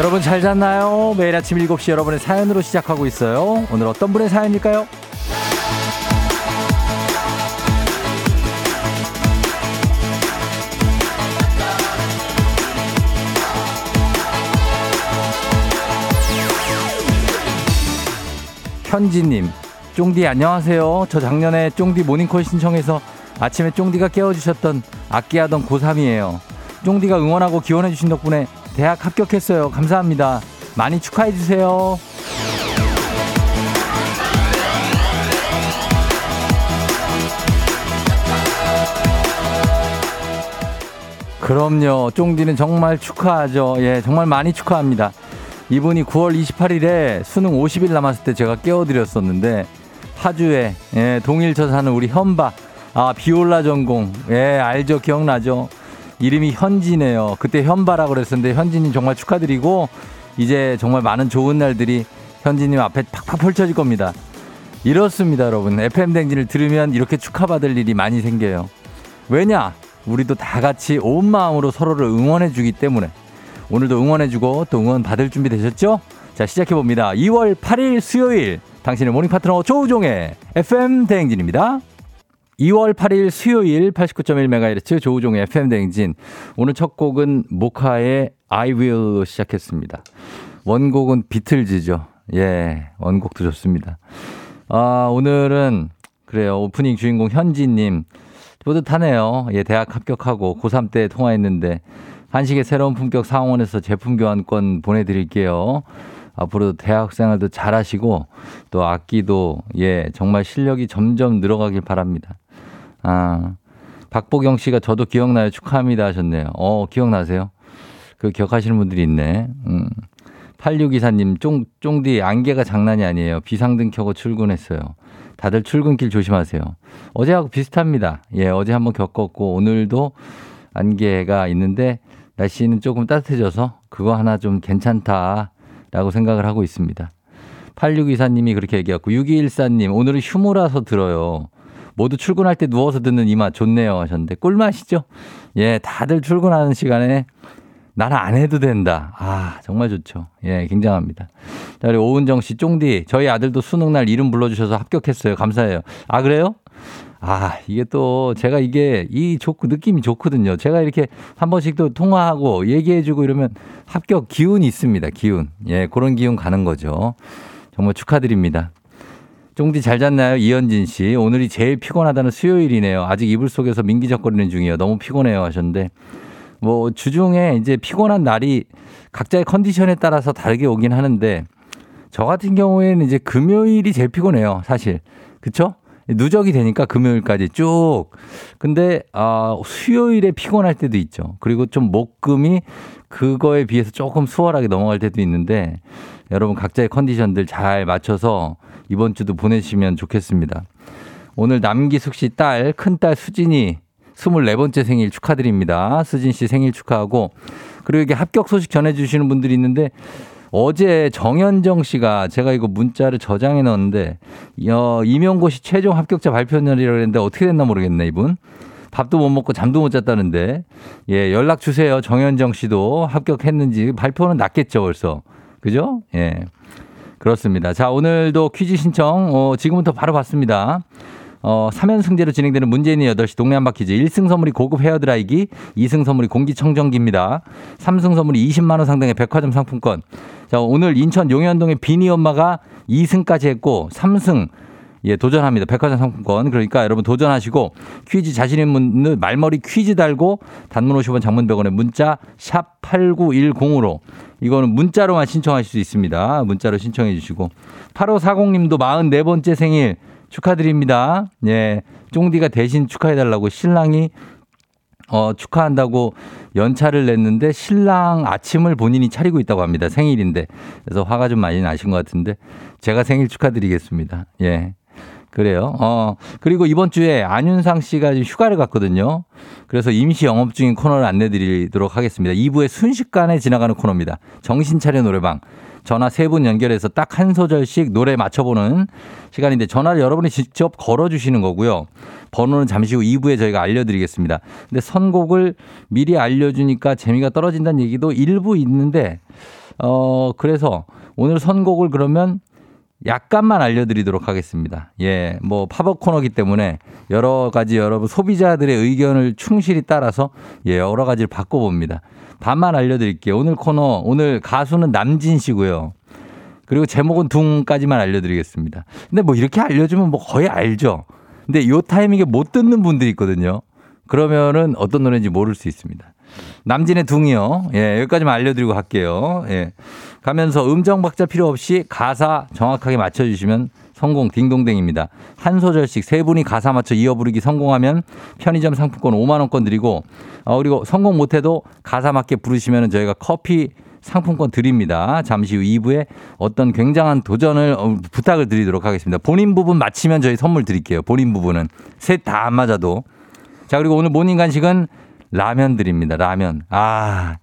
여러분 잘 잤나요? 매일 아침 7시 여러분의 사연으로 시작하고 있어요. 오늘 어떤 분의 사연일까요? 현지님, 쫑디 안녕하세요. 저 작년에 쫑디 모닝콜 신청해서 아침에 쫑디가 깨워주셨던 악기하던 고3이에요. 쫑디가 응원하고 기원해주신 덕분에 대학 합격했어요. 감사합니다. 많이 축하해 주세요. 그럼요. 쫑디는 정말 축하하죠. 예, 정말 많이 축하합니다. 이분이 9월 28일에 수능 50일 남았을 때 제가 깨워드렸었는데 파주에 예, 동일처 사는 우리 현바 아 비올라 전공 예 알죠 기억나죠 이름이 현지네요 그때 현바라고 그랬었는데 현지님 정말 축하드리고 이제 정말 많은 좋은 날들이 현지님 앞에 팍팍 펼쳐질 겁니다 이렇습니다 여러분 FM 댕진을 들으면 이렇게 축하받을 일이 많이 생겨요 왜냐 우리도 다 같이 온 마음으로 서로를 응원해 주기 때문에 오늘도 응원해 주고 또 응원 받을 준비 되셨죠? 자, 시작해 봅니다. 2월 8일 수요일 당신의 모닝 파트너 조우종의 FM 대행진입니다. 2월 8일 수요일 89.1MHz 조우종의 FM 대행진. 오늘 첫 곡은 모카의 I Will로 시작했습니다. 원곡은 비틀즈죠. 예, 원곡도 좋습니다. 아, 오늘은 그래요. 오프닝 주인공 현지님. 뿌듯하네요. 예, 대학 합격하고 고3 때 통화했는데 한식의 새로운 품격 상원에서 제품 교환권 보내드릴게요. 앞으로 대학 생활도 잘 하시고 또 악기도 예, 정말 실력이 점점 늘어가길 바랍니다. 아, 박보경 씨가 저도 기억나요. 축하합니다 하셨네요. 어, 기억나세요? 그 기억하시는 분들이 있네. 음. 8624님, 쫑, 쫑디 안개가 장난이 아니에요. 비상등 켜고 출근했어요. 다들 출근길 조심하세요. 어제하고 비슷합니다. 예, 어제 한번 겪었고 오늘도 안개가 있는데 날씨는 조금 따뜻해져서 그거 하나 좀 괜찮다라고 생각을 하고 있습니다. 8624님이 그렇게 얘기했고 6214님 오늘은 휴무라서 들어요. 모두 출근할 때 누워서 듣는 이 맛 좋네요 하셨는데 꿀맛이죠? 예, 다들 출근하는 시간에 나는 안 해도 된다. 아, 정말 좋죠. 예, 굉장합니다. 자, 우리 오은정 씨, 쫑디, 저희 아들도 수능날 이름 불러주셔서 합격했어요. 감사해요. 아, 그래요? 아, 이게 또 제가 이게 이 좋고 느낌이 좋거든요. 제가 이렇게 한 번씩 또 통화하고 얘기해주고 이러면 합격 기운이 있습니다. 기운. 예, 그런 기운 가는 거죠. 정말 축하드립니다. 쫑디 잘 잤나요? 이현진 씨. 오늘이 제일 피곤하다는 수요일이네요. 아직 이불 속에서 민기적거리는 중이에요. 너무 피곤해요. 하셨는데. 뭐 주중에 이제 피곤한 날이 각자의 컨디션에 따라서 다르게 오긴 하는데 저 같은 경우에는 이제 금요일이 제일 피곤해요. 사실. 그쵸? 누적이 되니까 금요일까지 쭉. 근데 아 수요일에 피곤할 때도 있죠. 그리고 좀 목금이 그거에 비해서 조금 수월하게 넘어갈 때도 있는데 여러분 각자의 컨디션들 잘 맞춰서 이번 주도 보내시면 좋겠습니다. 오늘 남기숙 씨 딸, 큰딸 수진이 24번째 생일 축하드립니다. 수진 씨 생일 축하하고 그리고 이게 합격 소식 전해주시는 분들이 있는데 어제 정현정 씨가 제가 이거 문자를 저장해 넣었는데 어, 임용고시 최종 합격자 발표 날이라고 했는데 어떻게 됐나 모르겠네 이분. 밥도 못 먹고 잠도 못 잤다는데 예 연락 주세요 정현정 씨도 합격했는지 발표는 났겠죠 벌써 그죠 예 그렇습니다. 자 오늘도 퀴즈 신청 어, 지금부터 바로 받습니다. 어, 3연승제로 진행되는 문재인의 8시 동네 한바퀴즈. 1승 선물이 고급 헤어드라이기 2승 선물이 공기청정기입니다. 3승 선물이 20만원 상당의 백화점 상품권. 자, 오늘 인천 용현동의 비니 엄마가 2승까지 했고 3승 예, 도전합니다. 백화점 상품권. 그러니까 여러분 도전하시고 퀴즈 자신 있는 말머리 퀴즈 달고 단문 50원 장문 100원에 문자 샵 8910으로 이거는 문자로만 신청하실 수 있습니다. 문자로 신청해 주시고 8540 님도 44번째 생일 축하드립니다. 예. 쫑디가 대신 축하해 달라고 신랑이 어, 축하한다고 연차를 냈는데 신랑 아침을 본인이 차리고 있다고 합니다. 생일인데. 그래서 화가 좀 많이 나신 것 같은데 제가 생일 축하드리겠습니다. 예. 그래요. 어, 그리고 이번 주에 안윤상 씨가 휴가를 갔거든요. 그래서 임시 영업 중인 코너를 안내 드리도록 하겠습니다. 2부에 순식간에 지나가는 코너입니다. 정신 차려 노래방. 전화 세 분 연결해서 딱 한 소절씩 노래 맞춰보는 시간인데 전화를 여러분이 직접 걸어주시는 거고요. 번호는 잠시 후 2부에 저희가 알려드리겠습니다. 근데 선곡을 미리 알려주니까 재미가 떨어진다는 얘기도 일부 있는데, 어, 그래서 오늘 선곡을 그러면 약간만 알려드리도록 하겠습니다. 예, 뭐 팝업 코너기 때문에 여러 가지 여러분 소비자들의 의견을 충실히 따라서 예, 여러 가지를 바꿔봅니다. 반만 알려드릴게요. 오늘 코너, 오늘 가수는 남진 씨고요. 그리고 제목은 둥까지만 알려드리겠습니다. 근데 뭐 이렇게 알려주면 뭐 거의 알죠. 근데 요 타이밍에 못 듣는 분들이 있거든요. 그러면은 어떤 노래인지 모를 수 있습니다. 남진의 둥이요. 예, 여기까지만 알려드리고 갈게요. 예. 가면서 음정 박자 필요 없이 가사 정확하게 맞춰주시면 성공 딩동댕입니다. 한 소절씩 세 분이 가사 맞춰 이어 부르기 성공하면 편의점 상품권 5만 원권 드리고 어, 그리고 성공 못해도 가사 맞게 부르시면 저희가 커피 상품권 드립니다. 잠시 후 2부에 어떤 굉장한 도전을 어, 부탁을 드리도록 하겠습니다. 본인 부분 맞히면 저희 선물 드릴게요. 본인 부분은 셋 다 안 맞아도 자 그리고 오늘 모닝 간식은 라면 드립니다. 라면 아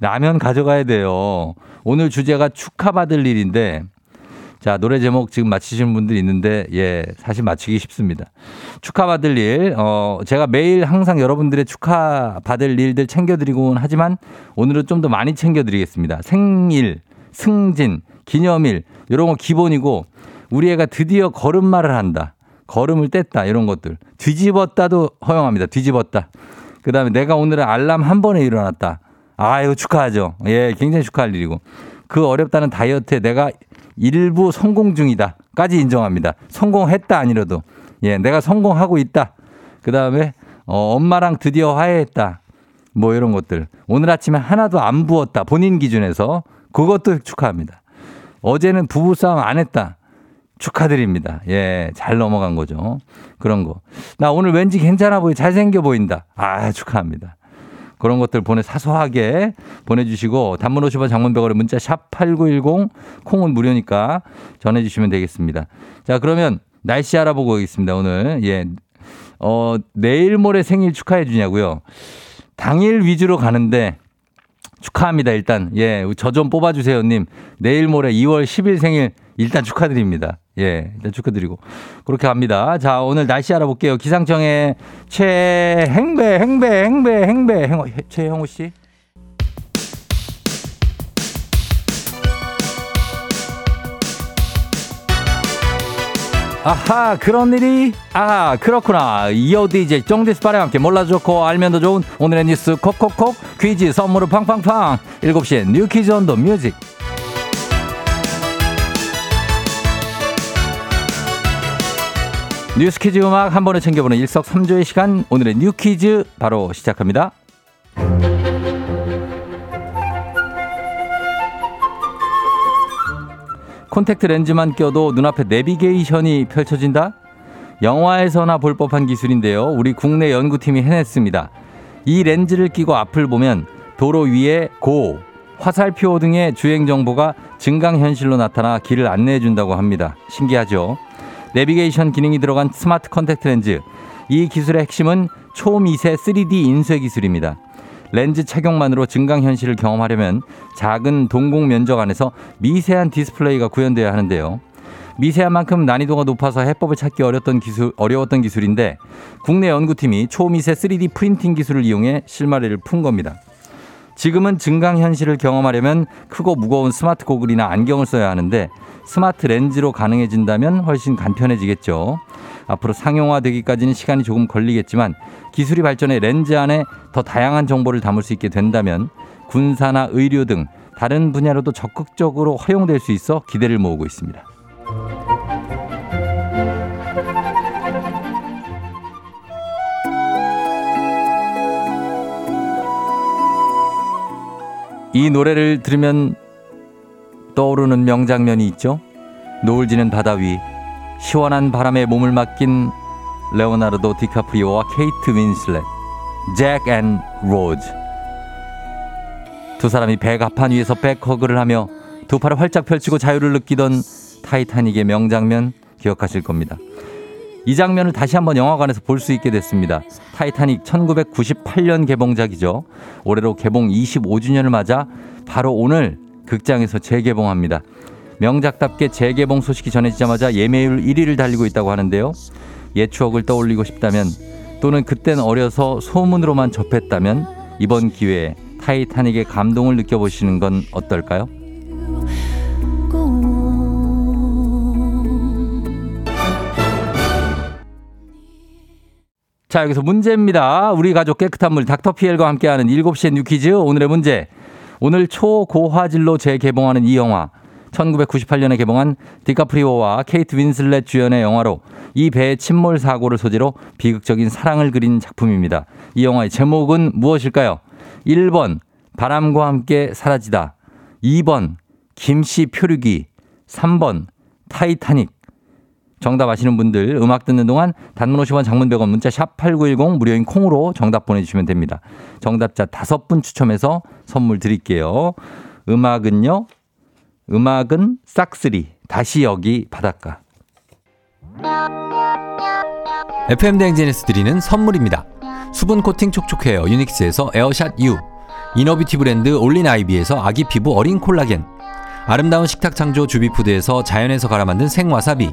라면 가져가야 돼요. 오늘 주제가 축하받을 일인데 자, 노래 제목 지금 맞히시는 분들 있는데, 예, 사실 맞히기 쉽습니다. 축하받을 일, 어, 제가 매일 항상 여러분들의 축하받을 일들 챙겨드리곤 하지만 오늘은 좀 더 많이 챙겨드리겠습니다. 생일, 승진, 기념일, 이런 거 기본이고, 우리 애가 드디어 걸음마를 한다. 걸음을 뗐다. 이런 것들. 뒤집었다도 허용합니다. 뒤집었다. 그 다음에 내가 오늘은 알람 한 번에 일어났다. 아유, 축하하죠. 예, 굉장히 축하할 일이고. 그 어렵다는 다이어트에 내가 일부 성공 중이다 까지 인정합니다. 성공했다 아니라도 예 내가 성공하고 있다. 그 다음에 어, 엄마랑 드디어 화해했다. 뭐 이런 것들 오늘 아침에 하나도 안 부었다 본인 기준에서 그것도 축하합니다. 어제는 부부싸움 안 했다. 축하드립니다. 예, 잘 넘어간 거죠. 그런 거. 나 오늘 왠지 괜찮아 보이, 잘생겨 보인다. 아, 축하합니다. 그런 것들 보내 사소하게 보내주시고 단문 50원 장문 100원의 문자 샵 8910 콩은 무료니까 전해주시면 되겠습니다. 자 그러면 날씨 알아보고 오겠습니다. 오늘 예. 어, 내일 모레 생일 축하해 주냐고요. 당일 위주로 가는데 축하합니다. 일단 예, 저 좀 뽑아주세요, 님. 내일 모레 2월 10일 생일 일단 축하드립니다. 예, 일단 축하드리고. 그렇게 갑니다. 자, 오늘 날씨 알아볼게요. 기상청의 최 행배, 행배, 행배, 행배, 행, 최형우 씨. 아하 그런 일이? 아 그렇구나. 이어 DJ 쫑디스파레와 함께 몰라도 좋고 알면 더 좋은 오늘의 뉴스 콕콕콕. 퀴즈 선물을 팡팡팡. 7시에 New Quiz on the Music. 뉴스 퀴즈 음악 한 번에 챙겨보는 일석삼조의 시간. 오늘의 New Quiz 바로 시작합니다. 콘택트 렌즈만 껴도 눈앞에 내비게이션이 펼쳐진다? 영화에서나 볼 법한 기술인데요. 우리 국내 연구팀이 해냈습니다. 이 렌즈를 끼고 앞을 보면 도로 위에 고, 화살표 등의 주행 정보가 증강현실로 나타나 길을 안내해 준다고 합니다. 신기하죠? 내비게이션 기능이 들어간 스마트 컨택트 렌즈. 이 기술의 핵심은 초미세 3D 인쇄 기술입니다. 렌즈 착용만으로 증강 현실을 경험하려면 작은 동공 면적 안에서 미세한 디스플레이가 구현되어야 하는데요. 미세한 만큼 난이도가 높아서 해법을 찾기 어렸던 기술, 어려웠던 기술인데 국내 연구팀이 초미세 3D 프린팅 기술을 이용해 실마리를 푼 겁니다. 지금은 증강 현실을 경험하려면 크고 무거운 스마트 고글이나 안경을 써야 하는데 스마트 렌즈로 가능해진다면 훨씬 간편해지겠죠. 앞으로 상용화되기까지는 시간이 조금 걸리겠지만 기술이 발전해 렌즈 안에 더 다양한 정보를 담을 수 있게 된다면 군사나 의료 등 다른 분야로도 적극적으로 활용될 수 있어 기대를 모으고 있습니다. 이 노래를 들으면 떠오르는 명장면이 있죠. 노을 지는 바다 위 시원한 바람에 몸을 맡긴 레오나르도 디카프리오와 케이트 윈슬렛, 잭 and 로즈. 두 사람이 배 갑판 위에서 백허그를 하며 두 팔을 활짝 펼치고 자유를 느끼던 타이타닉의 명장면 기억하실 겁니다. 이 장면을 다시 한번 영화관에서 볼 수 있게 됐습니다. 타이타닉 1998년 개봉작이죠. 올해로 개봉 25주년을 맞아 바로 오늘 극장에서 재개봉합니다. 명작답게 재개봉 소식이 전해지자마자 예매율 1위를 달리고 있다고 하는데요. 옛 추억을 떠올리고 싶다면 또는 그땐 어려서 소문으로만 접했다면 이번 기회에 타이타닉의 감동을 느껴보시는 건 어떨까요? 자, 여기서 문제입니다. 우리 가족 깨끗한 물 닥터피엘과 함께하는 7시의 뉴퀴즈. 오늘의 문제. 오늘 초고화질로 재개봉하는 이 영화. 1998년에 개봉한 디카프리오와 케이트 윈슬렛 주연의 영화로 이 배의 침몰 사고를 소재로 비극적인 사랑을 그린 작품입니다. 이 영화의 제목은 무엇일까요? 1번 바람과 함께 사라지다. 2번 김씨 표류기. 3번 타이타닉. 정답 아시는 분들 음악 듣는 동안 단문 50원 장문 100원 문자 샵 8910 무료인 콩으로 정답 보내주시면 됩니다. 정답자 다섯 분 추첨해서 선물 드릴게요. 음악은요. 음악은 싹쓰리 다시 여기 바닷가. FM 대행진에서 드리는 선물입니다. 수분 코팅 촉촉해요 유닉스에서 에어샷 U 이너비티 브랜드 올린 아이비에서 아기 피부 어린 콜라겐 아름다운 식탁 창조 주비푸드에서 자연에서 갈아 만든 생와사비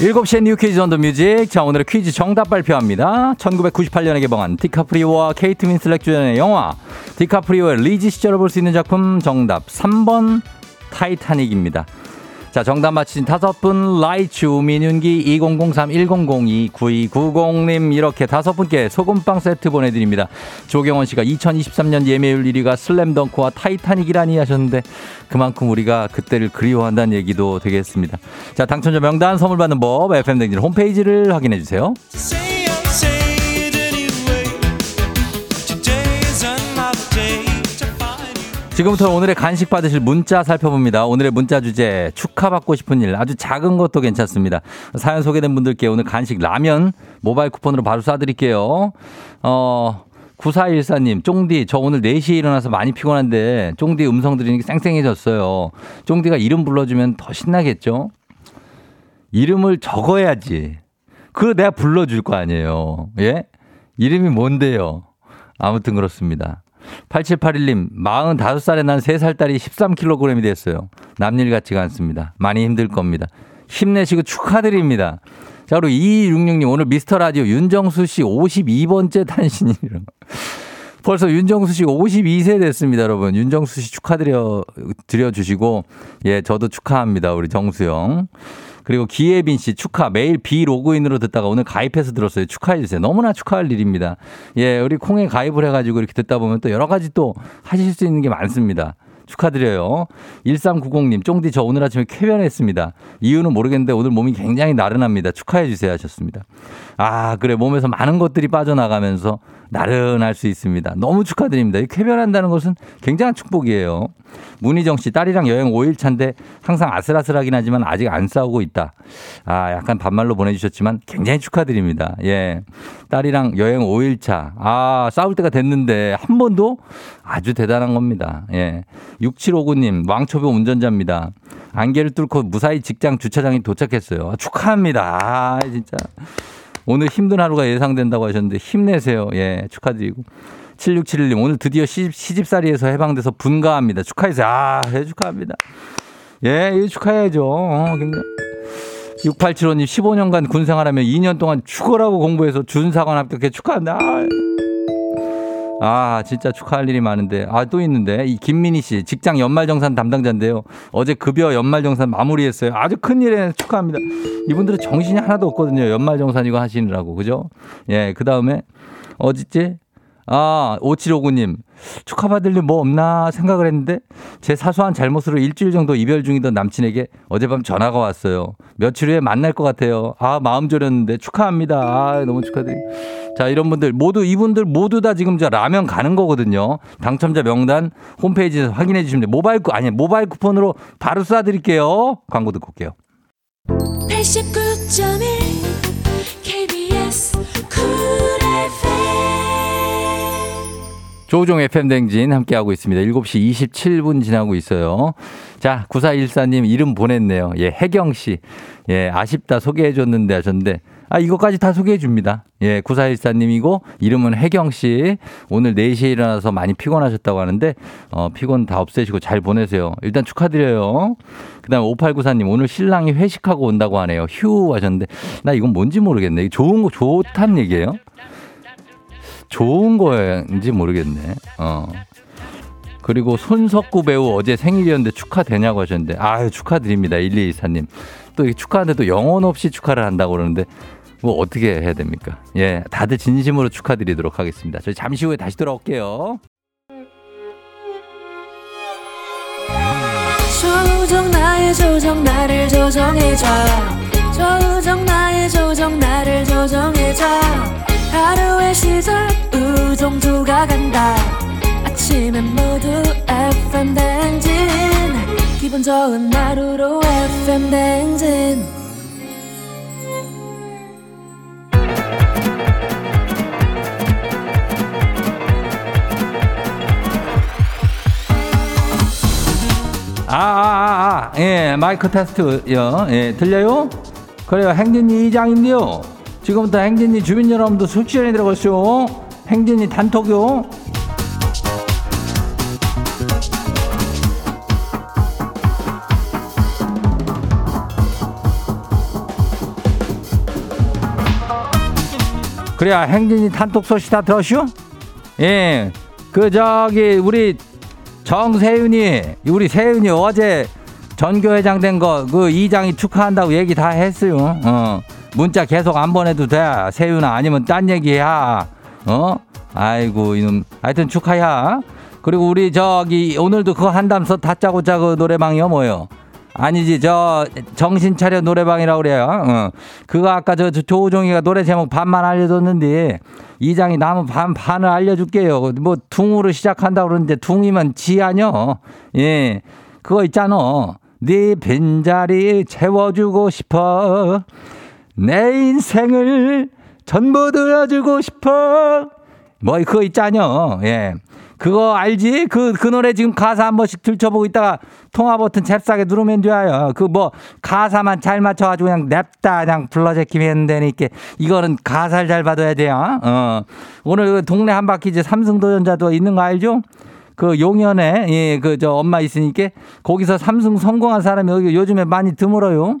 일곱 시의 New Quiz on the Music. 자, 오늘의 퀴즈 정답 발표합니다. 1998년에 개봉한 디카프리오와 케이트 윈슬렛 주연의 영화 디카프리오의 리즈 시절을 볼 수 있는 작품 정답 3번 타이타닉입니다. 자, 정답 맞히신 다섯 분, 라이츠, 민윤기, 2003-1002-9290님, 이렇게 다섯 분께 소금빵 세트 보내드립니다. 조경원 씨가 2023년 예매율 1위가 슬램덩크와 타이타닉이라니 하셨는데, 그만큼 우리가 그때를 그리워한다는 얘기도 되겠습니다. 자, 당첨자 명단 선물 받는 법, FM댕진 홈페이지를 확인해 주세요. 지금부터 오늘의 간식 받으실 문자 살펴봅니다. 오늘의 문자 주제 축하받고 싶은 일 아주 작은 것도 괜찮습니다. 사연 소개된 분들께 오늘 간식 라면 모바일 쿠폰으로 바로 쏴드릴게요. 어 9414님, 쫑디, 저 오늘 4시에 일어나서 많이 피곤한데, 쫑디 음성 들으니 까 쌩쌩해졌어요. 쫑디가 이름 불러주면 더 신나겠죠? 이름을 적어야지. 그걸 내가 불러줄 거 아니에요. 예? 이름이 뭔데요? 아무튼 그렇습니다. 8781님, 45살에 난 3살 딸이 13kg이 됐어요. 남일 같지가 않습니다. 많이 힘들 겁니다. 힘내시고 축하드립니다. 자, 그리고 2266님, 오늘 미스터 라디오 윤정수 씨 52번째 탄신이라고. 벌써 윤정수 씨 52세 됐습니다, 여러분. 윤정수 씨 축하드려, 드려주시고, 예, 저도 축하합니다. 우리 정수 형. 그리고 기예빈 씨 축하 매일 비로그인으로 듣다가 오늘 가입해서 들었어요. 축하해 주세요. 너무나 축하할 일입니다. 예, 우리 콩에 가입을 해가지고 이렇게 듣다 보면 또 여러 가지 또 하실 수 있는 게 많습니다. 축하드려요. 1390님, 쫑디 저 오늘 아침에 쾌변했습니다. 이유는 모르겠는데 오늘 몸이 굉장히 나른합니다. 축하해주세요 하셨습니다. 아, 그래. 몸에서 많은 것들이 빠져나가면서 나른할 수 있습니다. 너무 축하드립니다. 쾌변한다는 것은 굉장한 축복이에요. 문희정 씨, 딸이랑 여행 5일 차인데 항상 아슬아슬하긴 하지만 아직 안 싸우고 있다. 아, 약간 반말로 보내주셨지만 굉장히 축하드립니다. 예. 딸이랑 여행 5일 차. 아, 싸울 때가 됐는데 한 번도 아주 대단한 겁니다. 예. 6759님, 왕초보 운전자입니다. 안개를 뚫고 무사히 직장 주차장에 도착했어요. 축하합니다. 아, 진짜. 오늘 힘든 하루가 예상된다고 하셨는데 힘내세요. 예, 축하드리고. 7671님, 오늘 드디어 시집, 시집살이에서 해방돼서 분가합니다. 축하해주세요. 아, 예, 축하합니다. 예, 이거 축하해야죠. 어, 굉장히. 6875님, 15년간 군 생활하며 2년 동안 죽어라고 공부해서 준사관 합격해 축하한다. 아, 아, 진짜 축하할 일이 많은데. 아, 또 있는데. 이 김민희 씨, 직장 연말정산 담당자인데요. 어제 급여 연말정산 마무리했어요. 아주 큰일에 축하합니다. 이분들은 정신이 하나도 없거든요. 연말정산 이거 하시느라고. 그죠? 예, 그 다음에, 어딨지? 아, 5759님. 축하받을 일 뭐 없나 생각을 했는데 제 사소한 잘못으로 일주일 정도 이별 중이던 남친에게 어젯밤 전화가 왔어요. 며칠 후에 만날 것 같아요. 아, 마음 졸였는데 축하합니다. 아, 너무 축하드립니다. 자, 이런 분들 모두 이분들 모두 다 지금 저 라면 가는 거거든요. 당첨자 명단 홈페이지에서 확인해 주시면 돼요. 모바일 쿠 아니 모바일 쿠폰으로 바로 쏴 드릴게요. 광고 듣고 올게요. 89.1 조종 FM 댕진 함께하고 있습니다. 7시 27분 지나고 있어요. 자, 9414님 이름 보냈네요. 예, 혜경씨. 예, 아쉽다 소개해줬는데 하셨는데, 아, 이거까지 다 소개해줍니다. 예, 9414님이고, 이름은 혜경씨. 오늘 4시에 일어나서 많이 피곤하셨다고 하는데, 어, 피곤 다 없애시고 잘 보내세요. 일단 축하드려요. 그 다음 5894님, 오늘 신랑이 회식하고 온다고 하네요. 휴 하셨는데, 나 이건 뭔지 모르겠네. 좋은 거, 좋다는 얘기예요? 좋은 거인지 모르겠네. 어. 그리고 손석구 배우 어제 생일이었는데 축하되냐고 하셨는데, 아유, 축하드립니다. 1224님. 또 축하하는데 또 영혼 없이 축하를 한다고 그러는데, 뭐 어떻게 해야 됩니까? 예, 다들 진심으로 축하드리도록 하겠습니다. 저희 잠시 후에 다시 돌아올게요. 조정 나의 조정 나를 조정해줘 조정 나의 조정 나를 조정해줘 하루의 시절 우정조가 간다 아침엔 모두 FM 댕진 기분 좋은 하루로 FM 댕진 아, 아, 마이크 테스트요. 예, 들려요? 그래요, 행진이 이장인데요. 지금부터 행진이 주민 여러분도 숙시전에 들어가시오. 행진이 단톡요. 그래야 행진이 단톡 소식 다 들었슈? 예. 그 저기 우리 정세윤이 우리 세윤이 어제 전교회장 된 거 그 이장이 축하한다고 얘기 다 했어요. 어. 문자 계속 안 보내도 돼. 세윤아 아니면 딴 얘기야. 어? 아이고 이놈. 하여튼 축하야. 그리고 우리 저기 오늘도 그거 한다면서 다짜고짜 그 노래방이요 뭐요? 아니지 저 정신 차려 노래방이라고 그래요. 어. 그거 아까 저, 저 조우종이가 노래 제목 반만 알려줬는데 이장이 남은 반 반을 알려줄게요. 뭐 둥으로 시작한다 고 그러는데 둥이면 지 아니요. 예, 그거 있잖아. 네 빈자리 채워주고 싶어. 내 인생을 전부 들어주고 싶어. 뭐 그거 있잖여. 예. 그거 알지? 그, 그 노래 지금 가사 한 번씩 들춰보고 있다가 통화 버튼 잽싸게 누르면 좋아요. 그 뭐 가사만 잘 맞춰가지고 그냥 냅다 그냥 불러제키면 되니까 이거는 가사를 잘 받아야 돼요. 어. 오늘 그 동네 한 바퀴 이제 삼성도전자도 있는 거 알죠? 그 용현에 예, 그 저 엄마 있으니까 거기서 삼성 성공한 사람이 여기 요즘에 많이 드물어요.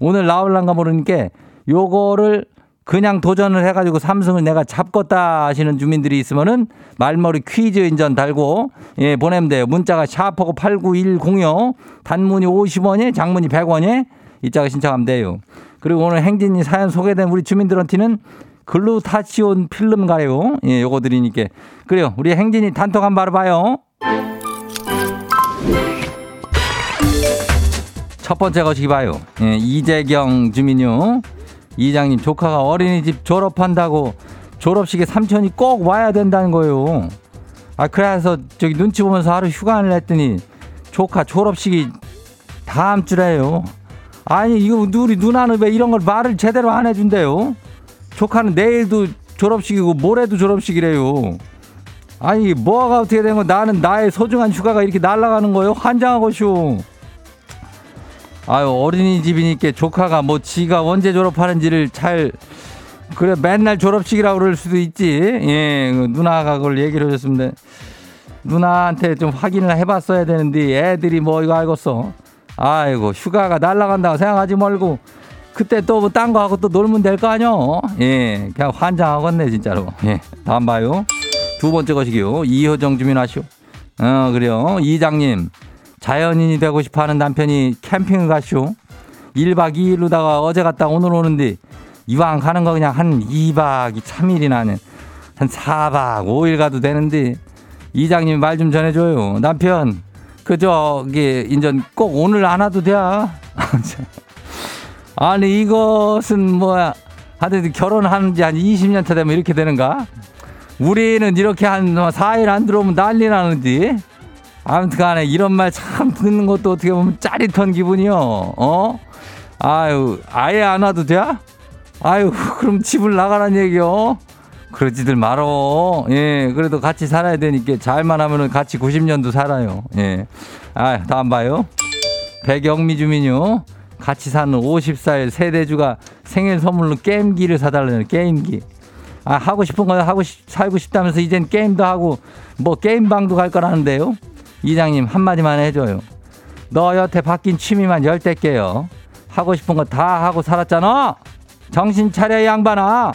오늘 나올란가 모르니까 요거를 그냥 도전을 해가지고 삼성을 내가 잡겠다 하시는 주민들이 있으면은 말머리 퀴즈 인전 달고 예, 보내면 돼요. 문자가 샤프고 89106 단문이 50원에 장문이 100원에 이자가 신청하면 돼요. 그리고 오늘 행진이 사연 소개된 우리 주민들한테는 글루타치온 필름 가요. 예, 요거 드리니까. 그래요. 우리 행진이 단톡 한번 바로 봐요. 첫 번째 거시기 봐요. 예, 이재경 주민요. 이장님 조카가 어린이집 졸업한다고 졸업식에 삼촌이 꼭 와야 된다는 거예요. 아 그래서 저기 눈치 보면서 하루 휴가를 했더니 조카 졸업식이 다음 주래요. 아니 이거 우리 누나는 왜 이런 걸 말을 제대로 안 해준대요? 조카는 내일도 졸업식이고 모레도 졸업식이래요. 아니 뭐가 어떻게 된 거 나는 나의 소중한 휴가가 이렇게 날아가는 거예요? 환장하고 쇼. 아유 어린이집이니까 조카가 뭐 지가 언제 졸업하는지를 잘 그래 맨날 졸업식이라고 그럴 수도 있지. 예그 누나가 그걸 얘기를 해줬으면 누나한테 좀 확인을 해봤어야 되는데 애들이 뭐 이거 알겠어. 아이고 휴가가 날아간다고 생각하지 말고 그때 또뭐딴거 하고 또 놀면 될 거 아니요. 예 그냥 환장하겠네 진짜로. 예 다음 봐요. 두 번째 것이기요. 이효정 주민 하시오. 어 그래요. 이장님 자연인이 되고 싶어 하는 남편이 캠핑을 가시오. 1박 2일로다가 어제 갔다 오늘 오는데 이왕 가는 거 그냥 한 2박 3일이나 하는 한 4박 5일 가도 되는데 이장님 말좀 전해줘요. 남편 그 저기 인전 꼭 오늘 안 와도 돼. 아니 이것은 뭐야 하여튼 결혼한 지 한 20년 차 되면 이렇게 되는가? 우리는 이렇게 한 4일 안 들어오면 난리 나는데 아무튼 간에 이런 말 참 듣는 것도 어떻게 보면 짜릿한 기분이요. 어? 아유, 아예 안 와도 돼? 아유, 그럼 집을 나가란 얘기요. 그러지들 말어. 예, 그래도 같이 살아야 되니까 잘만 하면은 같이 90년도 살아요. 예. 아, 다음 봐요. 백영미 주민요. 같이 사는 54일 세대주가 생일 선물로 게임기를 사달라는 게임기. 아, 하고 싶은 거 하고 싶, 살고 싶다면서 이젠 게임도 하고 뭐 게임방도 갈 거라는데요. 이장님 한마디만 해줘요. 너 여태 바뀐 취미만 열대 개요. 하고 싶은 거 다 하고 살았잖아. 정신 차려 양반아.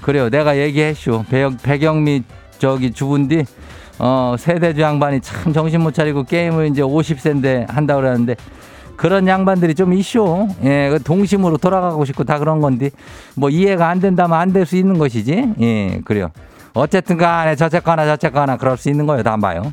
그래요. 내가 얘기했슈. 백, 백영미 저기 주분디 어 세대주 양반이 참 정신 못 차리고 게임을 이제 50세인데 한다 그러는데 그런 양반들이 좀 있쇼. 예, 그 동심으로 돌아가고 싶고 다 그런 건데 뭐 이해가 안 된다면 안 될 수 있는 것이지. 예, 그래요. 어쨌든 간에 저쨌거나 저쨌거나 그럴 수 있는 거예요. 다음 봐요.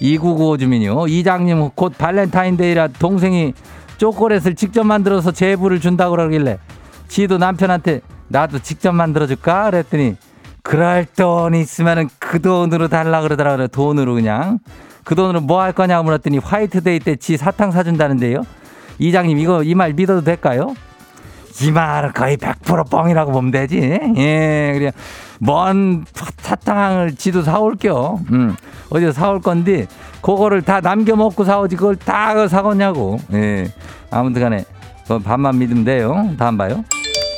2995 주민요. 이장님 곧 발렌타인데이라 동생이 초콜릿을 직접 만들어서 제부를 준다고 그러길래 저도 남편한테 나도 직접 만들어줄까? 그랬더니 그럴 돈 있으면은 그 돈으로 달라 그러더라고요. 돈으로 그냥. 그 돈으로 뭐 할 거냐고 물었더니 화이트데이 때 지 사탕 사준다는데요. 이장님 이거 이 말 믿어도 될까요? 이 말은 거의 100% 뻥이라고 보면 되지. 예, 그래. 먼 사탕을 지도 사올게요. 음, 어디서 사올 건데, 그거를 다 남겨 먹고 사오지, 그걸 다 사겠냐고. 예. 아무튼 간에, 그건 반만 믿으면 돼요. 다음 봐요.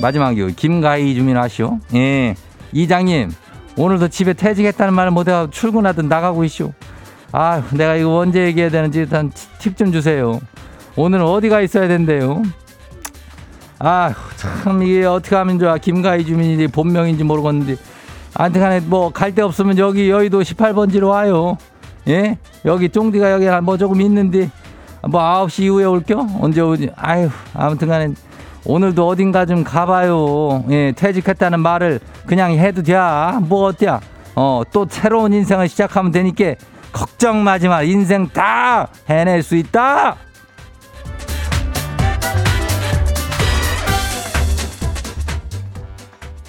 마지막이요. 김가희 주민 아시오? 예. 이장님, 오늘도 집에 퇴직했다는 말을 못해서 출근하든 나가고 있쇼. 아, 내가 이거 언제 얘기해야 되는지 일단 팁 좀 주세요. 오늘 어디가 있어야 된대요? 아, 참 이게 어떻게 하면 좋아. 김가희 주민이 본명인지 모르겠는데. 아무튼 간에 뭐 갈 데 없으면 여기 여의도 18번지로 와요. 예? 여기 쫑디가 여기 뭐 조금 있는데 뭐 9시 이후에 올겨? 언제 오지? 아유, 아무튼 간에 오늘도 어딘가 좀 가봐요. 예, 퇴직했다는 말을 그냥 해도 돼. 뭐 어때야? 어, 또 새로운 인생을 시작하면 되니까 걱정 마지 마. 인생 다 해낼 수 있다.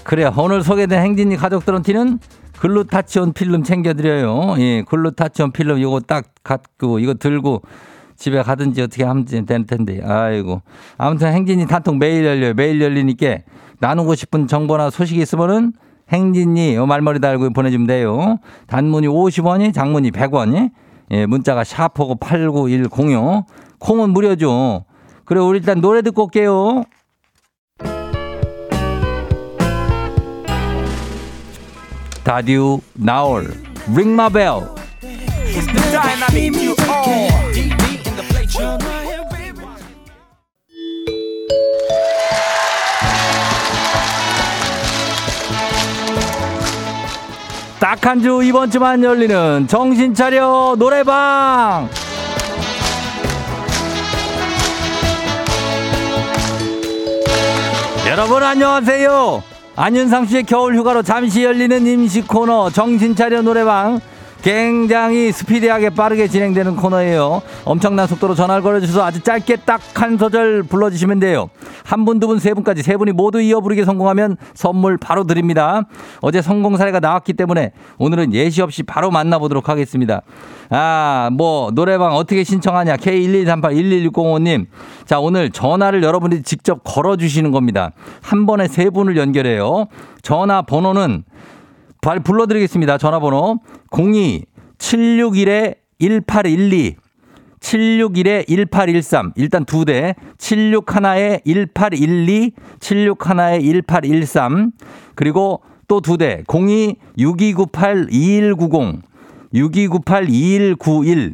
그래요. 오늘 소개된 행진이 가족들한테는 글루타치온 필름 챙겨드려요. 예, 글루타치온 필름 이거 딱 갖고 이거 들고 집에 가든지 어떻게 하면 될 텐데. 아이고. 아무튼 행진이 단통 매일 열려요. 매일 열리니까 나누고 싶은 정보나 소식이 있으면은 행진이 말머리 달고 보내주면 돼요. 단문이 50원이, 장문이 100원이. 예, 문자가 샤프고 89106. 콩은 무료죠. 그래, 우리 일단 노래 듣고 올게요. 다듀 나올 링마벨 딱한 주 이번 주만 열리는 정신 차려 노래방. 여러분 안녕하세요 안윤상 씨의 겨울 휴가로 잠시 열리는 임시 코너 정신 차려 노래방 굉장히 스피디하게 빠르게 진행되는 코너예요. 엄청난 속도로 전화를 걸어주셔서 아주 짧게 딱 한 소절 불러주시면 돼요. 한 분, 두 분, 세 분까지 세 분이 모두 이어 부르기 성공하면 선물 바로 드립니다. 어제 성공 사례가 나왔기 때문에 오늘은 예시 없이 바로 만나보도록 하겠습니다. 아, 뭐, 노래방 어떻게 신청하냐. K123811605님. 자, 오늘 전화를 여러분들이 직접 걸어주시는 겁니다. 한 번에 세 분을 연결해요. 전화 번호는 발 불러드리겠습니다. 전화번호 02-761-1812. 761-1813. 일단 두 대. 761-1812. 761-1813. 그리고 또 두 대. 02-6298-2190. 6298-2191.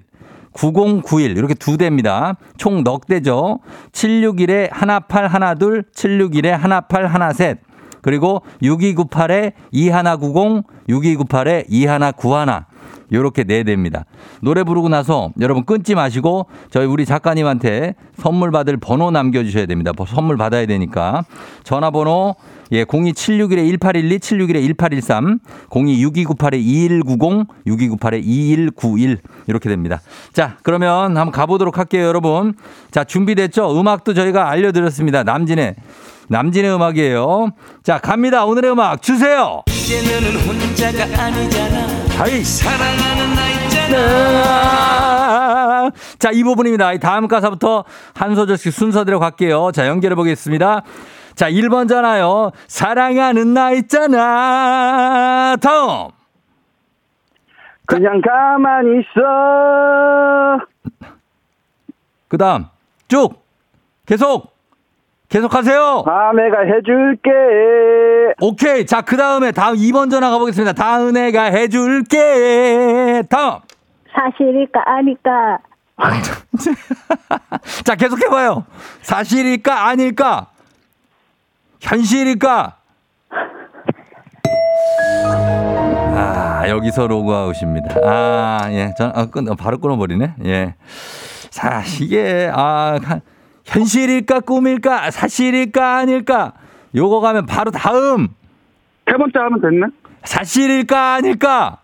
9091 이렇게 두 대입니다. 총 넉 대죠. 761에 1812, 761에 1813. 그리고 6298에 2190, 6298에 2191. 요렇게 네 대입니다. 노래 부르고 나서 여러분 끊지 마시고 저희 우리 작가님한테 선물 받을 번호 남겨주셔야 됩니다. 선물 받아야 되니까. 전화번호 예, 02761-1812, 761-1813, 026298-2190, 6298-2191 이렇게 됩니다. 자, 그러면 한번 가보도록 할게요, 여러분. 자, 준비됐죠? 음악도 저희가 알려드렸습니다. 남진의 남진의 음악이에요. 자, 갑니다. 오늘의 음악 주세요. 이제는 혼자가 아니잖아. 하이. 사랑하는 나 있잖아. 자, 이 부분입니다. 다음 가사부터 한 소절씩 순서대로 갈게요. 자, 연결해 보겠습니다. 자, 1번 잖아요. 사랑하는 나 있잖아. 다음. 그냥 가만히 있어. 그 다음. 쭉. 계속. 계속하세요. 다음에가 해줄게. 오케이. 자, 그 다음에 다음 2번 전화 가보겠습니다. 다음 애가 해줄게. 다음. 사실일까 아닐까. 자, 계속해봐요. 사실일까 아닐까? 현실일까? 아, 여기서 로그아웃입니다. 아, 예. 전, 아, 끊, 바로 끊어버리네. 예. 자, 이게, 아, 현실일까, 꿈일까, 사실일까, 아닐까? 요거 가면 바로 다음. 세 번째 하면 됐네. 사실일까, 아닐까?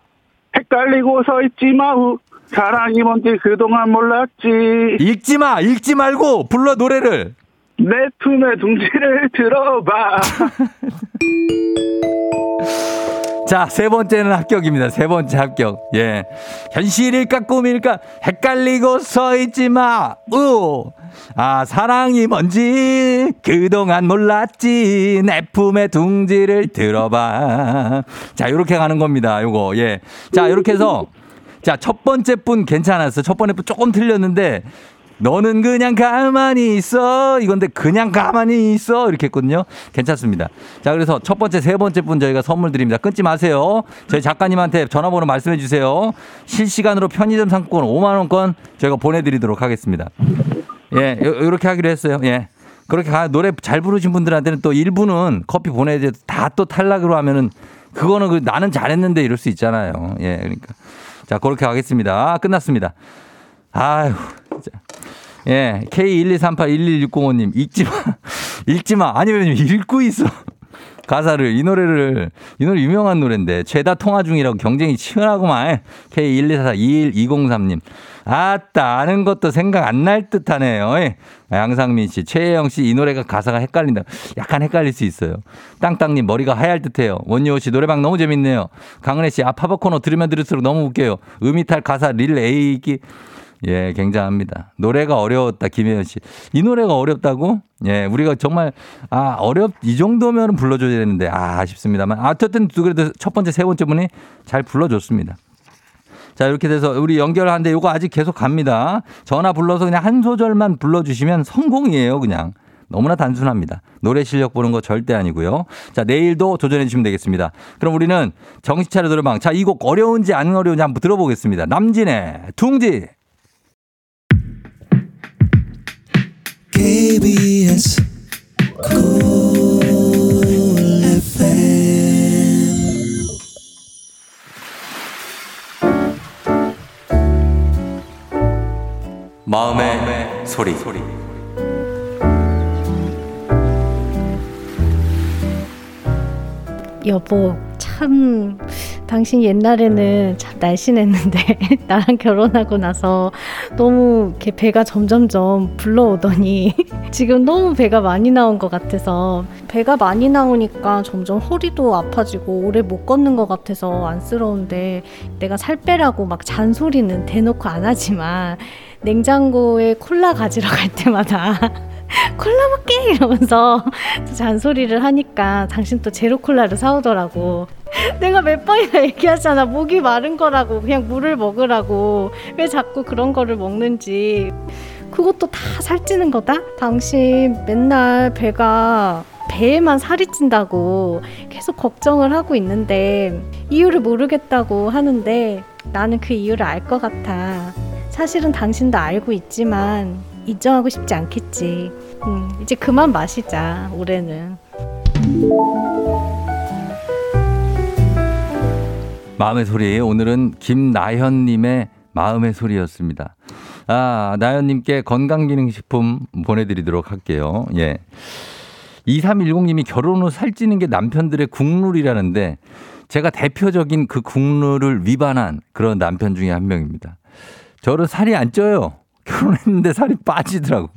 헷갈리고 서 있지 마우. 사랑이 뭔지 그동안 몰랐지. 읽지 마, 읽지 말고 불러 노래를. 내 품에 둥지를 들어봐. 자, 세 번째는 합격입니다. 세 번째 합격. 예. 현실일까 꿈일까 헷갈리고 서 있지 마. 우. 아, 사랑이 뭔지 그동안 몰랐지. 내 품에 둥지를 들어봐. 자, 요렇게 가는 겁니다. 요거. 예. 자, 요렇게 해서 자, 첫 번째 분 괜찮았어. 첫 번째 분 조금 틀렸는데 너는 그냥 가만히 있어. 이건데 그냥 가만히 있어. 이렇게 했거든요. 괜찮습니다. 자, 그래서 첫 번째, 세 번째 분 저희가 선물 드립니다. 끊지 마세요. 저희 작가님한테 전화번호 말씀해 주세요. 실시간으로 편의점 상품권 5만원권 저희가 보내드리도록 하겠습니다. 예, 요렇게 하기로 했어요. 예. 그렇게 가, 노래 잘 부르신 분들한테는 또 일부는 커피 보내야 돼. 다또 탈락으로 하면은 그거는 그 나는 잘했는데 이럴 수 있잖아요. 예, 그러니까. 자, 그렇게 하겠습니다. 끝났습니다. 진짜. 예, K123811605님, 읽지 마. 읽지 마. 아니면 읽고 있어. 가사를, 이 노래를, 이 노래 유명한 노래인데, 죄다 통화 중이라고 경쟁이 치열하고만 K124212003님. 아따, 아는 것도 생각 안 날 듯 하네요. 예. 양상민 씨, 최혜영 씨, 이 노래가 가사가 헷갈린다. 약간 헷갈릴 수 있어요. 땅땅님, 머리가 하얄 듯 해요. 원효 씨, 노래방 너무 재밌네요. 강은혜 씨, 아 파버 코너 들으면 들을수록 너무 웃겨요. 음이탈 가사 릴 에이기. 예, 굉장합니다. 노래가 어려웠다, 김혜연 씨. 이 노래가 어렵다고? 예, 우리가 정말, 아, 어렵, 이 정도면 불러줘야 되는데, 아, 아쉽습니다만. 아, 어쨌든, 그래도 첫 번째, 세 번째 분이 잘 불러줬습니다. 자, 이렇게 돼서 우리 연결하는데 요거 아직 계속 갑니다. 전화 불러서 그냥 한 소절만 불러주시면 성공이에요, 그냥. 너무나 단순합니다. 노래 실력 보는 거 절대 아니고요. 자, 내일도 도전해 주시면 되겠습니다. 그럼 우리는 정신 차려 노래방. 자, 이 곡 어려운지 안 어려운지 한번 들어보겠습니다. 남진의 둥지. KBS 마음의, 마음의 소리. 소리. 여보, 참 당신 옛날에는 참 날씬했는데 나랑 결혼하고 나서 너무 이렇게 배가 점점점 불러오더니 지금 너무 배가 많이 나온 것 같아서 배가 많이 나오니까 점점 허리도 아파지고 오래 못 걷는 것 같아서 안쓰러운데 내가 살 빼라고 막 잔소리는 대놓고 안 하지만 냉장고에 콜라 가지러 갈 때마다 콜라 먹게 이러면서 또 잔소리를 하니까 당신 또 제로 콜라를 사오더라고. 내가 몇 번이나 얘기하잖아. 목이 마른 거라고 그냥 물을 먹으라고 왜 자꾸 그런 거를 먹는지. 그것도 다 살찌는 거다. 당신 맨날 배가 배에만 살이 찐다고 계속 걱정을 하고 있는데 이유를 모르겠다고 하는데 나는 그 이유를 알 것 같아. 사실은 당신도 알고 있지만 인정하고 싶지 않겠지. 음, 이제 그만 마시자. 올해는. 마음의 소리. 오늘은 김나현님의 마음의 소리였습니다. 아, 나현님께 건강기능식품 보내드리도록 할게요. 예. 2310님이 결혼 후 살찌는 게 남편들의 국룰이라는데 제가 대표적인 그 국룰을 위반한 그런 남편 중에 한 명입니다. 저는 살이 안 쪄요. 결혼했는데 살이 빠지더라고.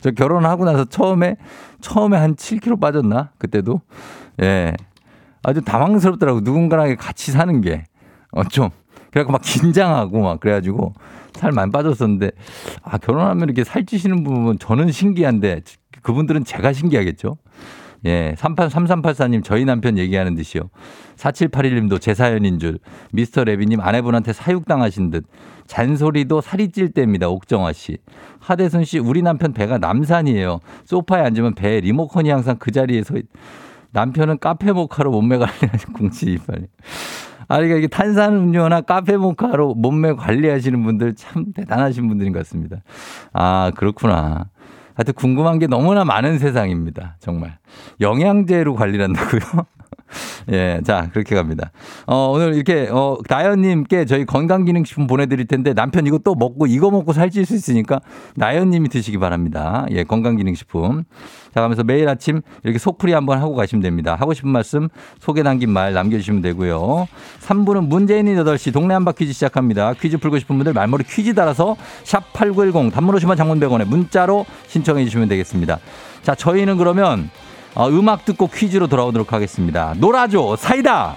저 결혼하고 나서 처음에 처음에 한 7kg 빠졌나? 그때도 예 아주 당황스럽더라고 누군가랑 같이 사는 게 어 좀 그래갖고 막 긴장하고 막 그래가지고 살 많이 빠졌었는데 아 결혼하면 이렇게 살찌시는 부분 저는 신기한데 그분들은 제가 신기하겠죠. 예, 38, 3384님, 저희 남편 얘기하는 듯이요. 4781님도 제 사연인 줄. 미스터 레비님, 아내분한테 사육당하신 듯. 잔소리도 살이 찔 때입니다. 옥정아 씨. 하대순 씨, 우리 남편 배가 남산이에요. 소파에 앉으면 배 리모컨이 항상 그 자리에 서 있... 남편은 카페 모카로 몸매 관리하는 공치이빨. 아, 그러니까 이게 탄산음료나 카페 모카로 몸매 관리하시는 분들 참 대단하신 분들인 것 같습니다. 아, 그렇구나. 하여튼 궁금한 게 너무나 많은 세상입니다. 정말. 영양제로 관리를 한다고요? 예, 자, 그렇게 갑니다. 어, 오늘 이렇게, 어, 나연님께 저희 건강기능식품 보내드릴 텐데 남편 이거 또 먹고 이거 먹고 살찔 수 있으니까 나연님이 드시기 바랍니다. 예, 건강기능식품. 자, 가면서 매일 아침 이렇게 속풀이 한번 하고 가시면 됩니다. 하고 싶은 말씀, 소개 남긴 말 남겨주시면 되고요. 3부는 문재인이 8시 동네 한바 퀴즈 시작합니다. 퀴즈 풀고 싶은 분들 말머리 퀴즈 달아서 샵 8910 단문 오시면 장문 100원에 문자로 신청해 주시면 되겠습니다. 자, 저희는 그러면 어, 음악 듣고 퀴즈로 돌아오도록 하겠습니다. 놀아줘 사이다.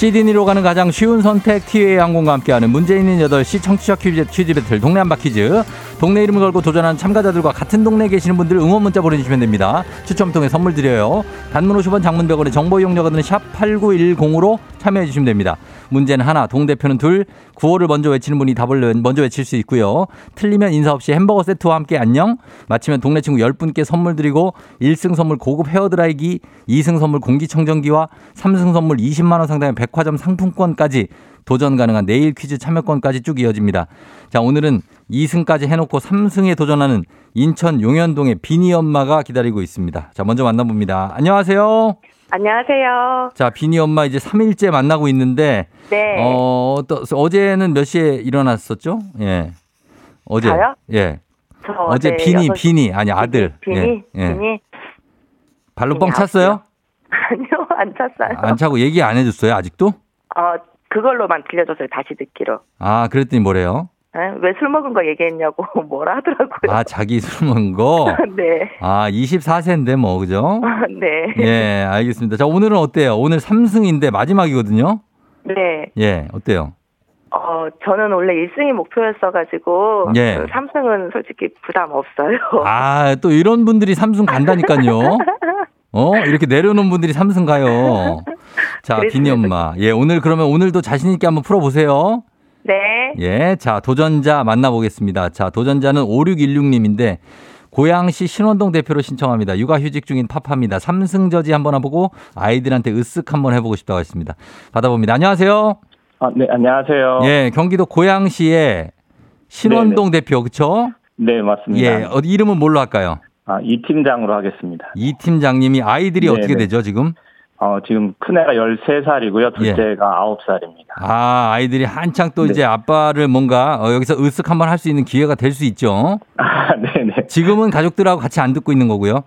시드니로 가는 가장 쉬운 선택 티웨이 항공과 함께하는 문제 있는 8시 청취자 퀴즈, 퀴즈 배틀 동네 한바 퀴즈 동네 이름을 걸고 도전하는 참가자들과 같은 동네에 계시는 분들 응원 문자 보내주시면 됩니다. 추첨 통해 선물 드려요. 단문 50원 장문 100원의 정보 이용료가 드는 샵 8910으로 참여해 주시면 됩니다. 문제는 하나, 동대표는 둘, 구호를 먼저 외치는 분이 답을 먼저 외칠 수 있고요. 틀리면 인사 없이 햄버거 세트와 함께 안녕. 마치면 동네 친구 10분께 선물 드리고 1승 선물 고급 헤어드라이기, 2승 선물 공기청정기와 3승 선물 20만 원 상당의 백화점 상품권까지 도전 가능한 내일 퀴즈 참여권까지 쭉 이어집니다. 자, 오늘은 2승까지 해놓고 3승에 도전하는 인천 용현동의 비니 엄마가 기다리고 있습니다. 자, 먼저 만나봅니다. 안녕하세요. 안녕하세요. 자, 비니 엄마 이제 3일째 만나고 있는데, 네. 어, 또, 어제는 몇 시에 일어났었죠? 예. 어제. 저요? 예. 저 어제 어제 비니, 여섯- 비니, 아니, 아들. 비니, 예. 예. 비니. 발로 비니 뻥 찼어요? 아니요, 안 찼어요. 안 차고 얘기 안 해줬어요, 아직도? 어, 그걸로만 들려줬어요. 다시 듣기로. 아, 그랬더니 뭐래요? 왜 술 먹은 거 얘기했냐고 뭐라 하더라고요. 아, 자기 술 먹은 거? 네. 아, 24세인데 뭐, 그죠? 네. 예, 알겠습니다. 자, 오늘은 어때요? 오늘 3승인데 마지막이거든요? 네. 예, 어때요? 어, 저는 원래 1승이 목표였어가지고. 예. 그 삼승은 솔직히 부담 없어요. 아, 또 이런 분들이 삼승 간다니까요. 어? 이렇게 내려놓은 분들이 삼승 가요. 자, 비니 엄마. 예, 오늘 그러면 오늘도 자신있게 한번 풀어보세요. 네. 예, 자, 도전자 만나보겠습니다. 자, 도전자는 5616님인데, 고양시 신원동 대표로 신청합니다. 육아휴직 중인 파파입니다. 삼승저지 한번 해보고 아이들한테 으쓱 한번 해보고 싶다고 했습니다. 받아봅니다. 안녕하세요. 아, 네, 안녕하세요. 예, 경기도 고양시의 신원동 대표, 그쵸? 네, 맞습니다. 예, 어디 이름은 뭘로 할까요? 아, 이 팀장으로 하겠습니다. 이 팀장님이 아이들이 네, 어떻게 네. 되죠, 지금? 어, 지금 큰애가 13살이고요. 예. 둘째가 9살입니다. 아, 아이들이 한창 또 네. 이제 아빠를 뭔가 어, 여기서 으쓱 한번 할 수 있는 기회가 될 수 있죠. 아, 네네. 지금은 가족들하고 같이 안 듣고 있는 거고요.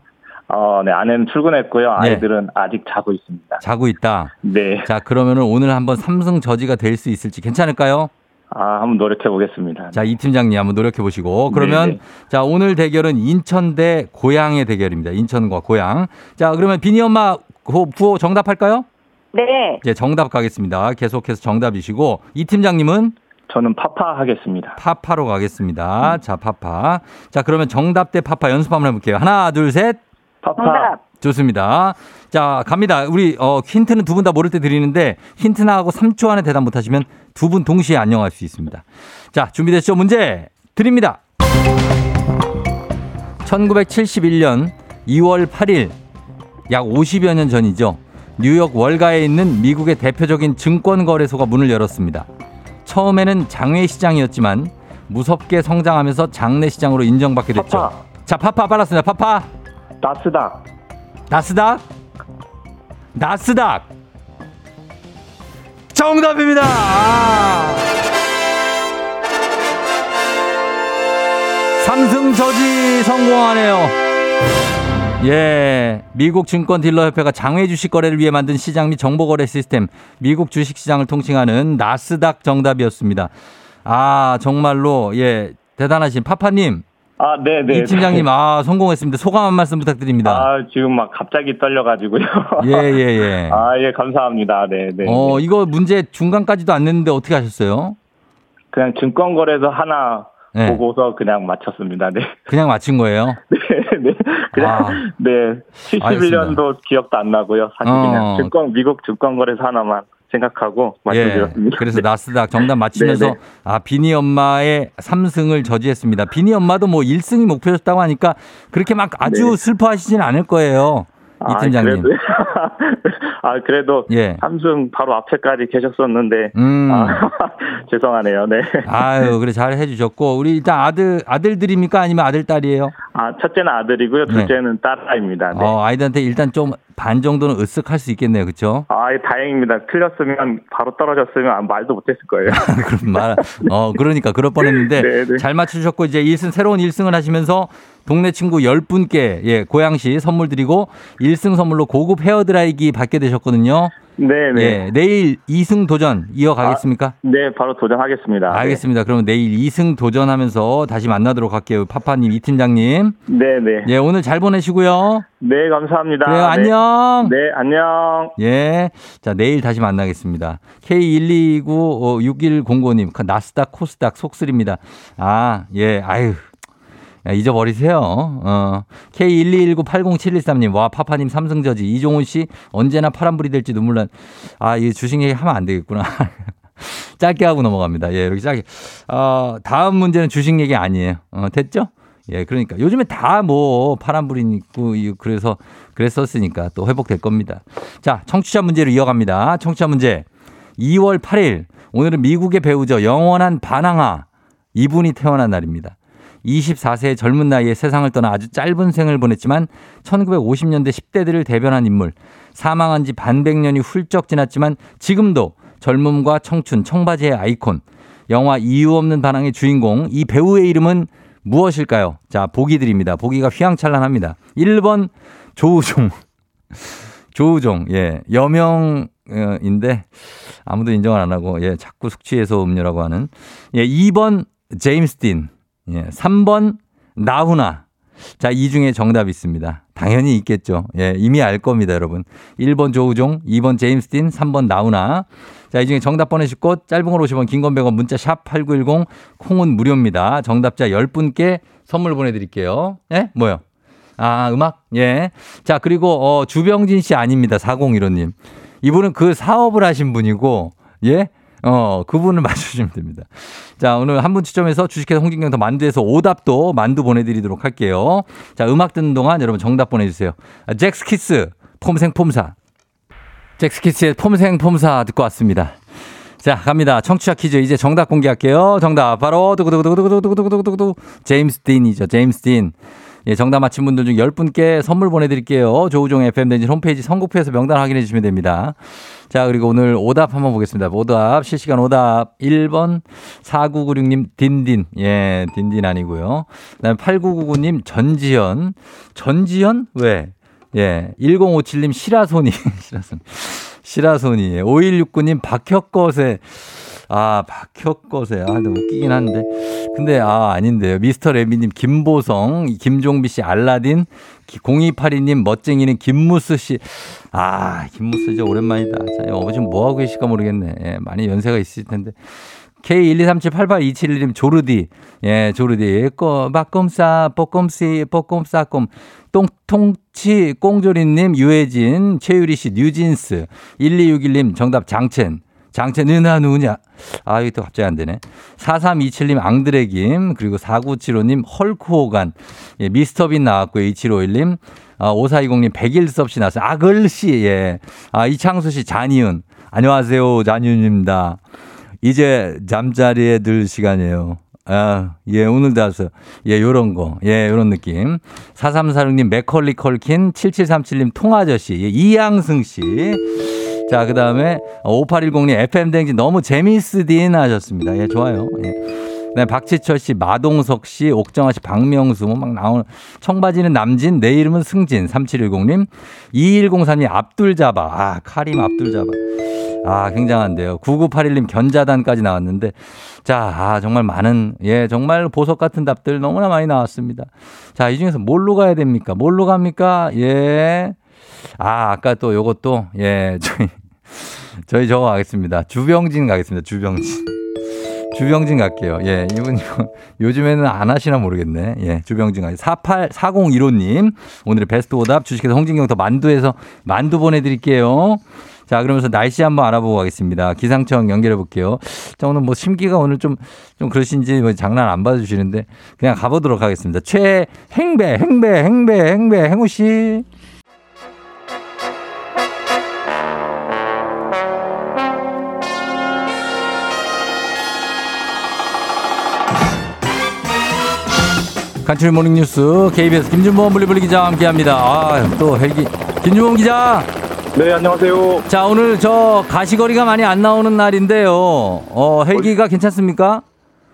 어, 네, 아내는 출근했고요. 예. 아이들은 아직 자고 있습니다. 자고 있다. 네. 자, 그러면은 오늘 한번 삼승 저지가 될 수 있을지 괜찮을까요? 아, 한번 노력해 보겠습니다. 자, 이 팀장님 한번 노력해 보시고. 그러면 네네. 자, 오늘 대결은 인천 대 고양의 대결입니다. 인천과 고양. 자, 그러면 비니 엄마 구- 구호 정답할까요? 네. 예, 정답 가겠습니다. 계속해서 정답이시고 이 팀장님은 저는 파파 하겠습니다. 파파로 가겠습니다. 자, 파파. 자, 그러면 정답 대 파파 연습 한번 해볼게요. 하나, 둘, 셋. 파파. 정답. 좋습니다. 자, 갑니다. 우리 어, 힌트는 두 분 다 모를 때 드리는데 힌트나 하고 3초 안에 대답 못 하시면 두 분 동시에 안녕할 수 있습니다. 자, 준비됐죠? 문제 드립니다. 1971년 2월 8일 약 50여 년 전이죠. 뉴욕 월가에 있는 미국의 대표적인 증권 거래소가 문을 열었습니다. 처음에는 장외 시장이었지만 무섭게 성장하면서 장내 시장으로 인정받게 됐죠. 파파. 자, 파파 빨랐습니다. 파파. 나스닥. 나스닥? 나스닥! 정답입니다! 아. 삼승 저지 성공하네요. 예, 미국 증권 딜러 협회가 장외 주식 거래를 위해 만든 시장 및 정보 거래 시스템 미국 주식 시장을 통칭하는 나스닥 정답이었습니다. 아, 정말로 예, 대단하신 파파님, 아, 네 네. 이 팀장님 아, 성공했습니다. 소감 한 말씀 부탁드립니다. 아, 지금 막 갑자기 떨려가지고요. 예, 예, 예. 아, 예, 감사합니다. 네, 네. 어, 이거 문제 중간까지도 안 냈는데 어떻게 하셨어요? 그냥 증권거래소 하나 네. 보고서 그냥 맞췄습니다. 네. 그냥 맞힌 거예요? 네, 네. 그냥, 아. 네. 71년도 기억도 안 나고요. 사실 어. 그냥 증권, 미국 증권거래소 하나만 생각하고 말씀드렸습니다. 예. 그래서 네. 나스닥 정답 맞히면서 네, 네. 아, 비니 엄마의 3승을 저지했습니다. 비니 엄마도 뭐 1승이 목표였다고 하니까 그렇게 막 아주 네. 슬퍼하시진 않을 거예요. 이 아, 팀장님. 그래도, 아, 그래도 예. 삼승 바로 앞에까지 계셨었는데 음. 아, 죄송하네요. 네. 아유, 그래 잘 해주셨고 우리 일단 아들 아들들입니까 아니면 아들 딸이에요? 아, 첫째는 아들이고요. 둘째는 딸아입니다. 네. 어, 아이들한테 일단 좀 반 정도는 으쓱할 수 있겠네요, 그렇죠? 아, 예, 다행입니다. 틀렸으면 바로 떨어졌으면 말도 못했을 거예요. 그럼 말, 어, 그러니까 그럴 뻔했는데 네, 네. 잘 맞추셨고 이제 1승 새로운 1승을 하시면서 동네 친구 10분께 예, 고양시 선물 드리고 1승 선물로 고급 헤어 드라이기 받게 되셨거든요. 네, 네. 예, 내일 2승 도전 이어가겠습니까? 네, 바로 도전하겠습니다. 알겠습니다. 그러면 내일 2승 도전하면서 다시 만나도록 할게요. 파파님, 이 팀장님. 네, 네. 예, 오늘 잘 보내시고요. 네, 감사합니다. 그래요, 네. 안녕. 네, 안녕. 예. 자, 내일 다시 만나겠습니다. K1296105님, 나스닥, 코스닥, 속쓰립니다. 아, 예, 아유. 야, 잊어버리세요. 어. K121980713님, 와, 파파님 삼승저지. 이종훈 씨, 언제나 파란불이 될지 눈물 난. 아, 이 주식 얘기 하면 안 되겠구나. 짧게 하고 넘어갑니다. 예, 이렇게 짧게. 어, 다음 문제는 주식 얘기 아니에요. 어, 됐죠? 예, 그러니까 요즘에 다 뭐 파란불이 있고 이- 그래서 그랬었으니까 또 회복될 겁니다. 자, 청취자 문제로 이어갑니다. 청취자 문제. 2월 8일 오늘은 미국의 배우죠. 영원한 반항아 이분이 태어난 날입니다. 24세의 젊은 나이에 세상을 떠나 아주 짧은 생을 보냈지만 1950년대 10대들을 대변한 인물. 사망한 지 반백년이 훌쩍 지났지만 지금도 젊음과 청춘, 청바지의 아이콘. 영화 이유 없는 반항의 주인공. 이 배우의 이름은 무엇일까요? 자, 보기 드립니다. 보기가 휘황찬란합니다. 1번 조우종. 조우종. 예. 여명 인데 아무도 인정을 안 하고 예, 자꾸 숙취해소 음료라고 하는. 예, 2번 제임스 딘. 예, 3번 나훈아. 자, 이 중에 정답이 있습니다. 당연히 있겠죠. 예, 이미 알 겁니다, 여러분. 1번 조우종, 2번 제임스 딘, 3번 나훈아. 자, 이 중에 정답 보내시고 짧은 걸 50원, 긴 건 100원, 문자 샵 8910, 콩은 무료입니다. 정답자 10분께 선물 보내드릴게요. 예? 뭐요? 아, 음악? 예. 자, 그리고, 어, 주병진 씨 아닙니다. 4015님. 이분은 그 사업을 하신 분이고, 예? 어, 그분을 맞추시면 됩니다. 자, 오늘 한 분 추첨해서 주식회사 홍진경 더 만두에서 오답도 만두 보내드리도록 할게요. 자, 음악 듣는 동안 여러분 정답 보내주세요. 아, 잭스키스, 폼생 폼사. 잭스키스의 폼생 폼사 듣고 왔습니다. 자, 갑니다. 청취자 퀴즈 이제 정답 공개할게요. 정답 바로 두구두구두구두구두구두구두구 제임스 딘이죠. 제임스 딘. 예, 정답 맞힌 분들 중 10분께 선물 보내드릴게요. 조우종 FM 댕진 홈페이지 선곡표에서 명단 확인해 주시면 됩니다. 자, 그리고 오늘 오답 한번 보겠습니다. 오답, 실시간 오답. 1번 4996님 딘딘. 예, 딘딘 아니고요. 그 다음에 8999님 전지현. 전지현? 왜? 예, 1057님 시라소니. 시라소니. 시라소니. 5169님 박혁것에. 아, 박혁것에. 아, 웃기긴 한데. 근데, 아, 아닌데요. 미스터 레미님, 김보성, 김종비 씨, 알라딘, 0282님, 멋쟁이는 김무스 씨. 아, 김무스 진짜 오랜만이다. 자, 어, 지금 뭐하고 계실까 모르겠네. 예, 많이 연세가 있으실 텐데. K123788271님 조르디. 예, 조르디. 꼬, 바꼼싸, 뽀꼼씨, 뽀꼼싸꼼. 똥통치, 꽁조리님, 유해진, 최유리 씨, 뉴진스. 1261님, 정답 장첸. 장첸은 나 누구냐? 아, 이거 또 갑자기 안 되네. 4327님 앙드레김, 그리고 4975님 헐크호간, 예, 미스터빈 나왔고요. 2751님, 아, 5420님 백일섭 씨 나왔어요. 아 글 씨, 예. 아, 이창수 씨 잔이윤. 안녕하세요. 잔이윤입니다. 이제 잠자리에 들 시간이에요. 아, 예, 오늘도 왔어요. 예, 요런 거. 예, 요런 느낌. 4346님 맥컬리 컬킨, 7737님 통아저씨, 예, 이양승 씨. 자, 그 다음에 5810님 FM댕진 너무 재미있으딘 하셨습니다. 예, 좋아요. 예. 네, 박지철 씨, 마동석 씨, 옥정아 씨, 박명수, 뭐 막 나오는. 청바지는 남진, 내 이름은 승진, 3710님. 2103님, 압둘자바. 아, 카림 압둘자바. 아, 굉장한데요. 9981님 견자단까지 나왔는데. 자, 아, 정말 많은, 예, 정말 보석 같은 답들 너무나 많이 나왔습니다. 자, 이 중에서 뭘로 가야 됩니까? 뭘로 갑니까? 예. 아, 아까 또 요것도, 예, 저희, 저희 저거 가겠습니다. 주병진 가겠습니다. 주병진. 주병진 갈게요. 예, 이분 요즘에는 안 하시나 모르겠네. 예, 주병진 가요. 48 4015님 오늘의 베스트 오답 주식회사 홍진경 더 만두에서 만두 보내드릴게요. 자, 그러면서 날씨 한번 알아보고 가겠습니다. 기상청 연결해 볼게요. 자, 오늘 뭐 심기가 오늘 좀, 좀 그러신지 뭐 장난 안 받아주시는데 그냥 가보도록 하겠습니다. 최행배, 행배, 행배, 행배, 행우 씨. 간추린 모닝 뉴스 KBS 김준범 블리블리 기자와 함께합니다. 아, 또 헬기 김준범 기자. 네, 안녕하세요. 자, 오늘 저 가시거리가 많이 안 나오는 날인데요. 어, 헬기가 괜찮습니까?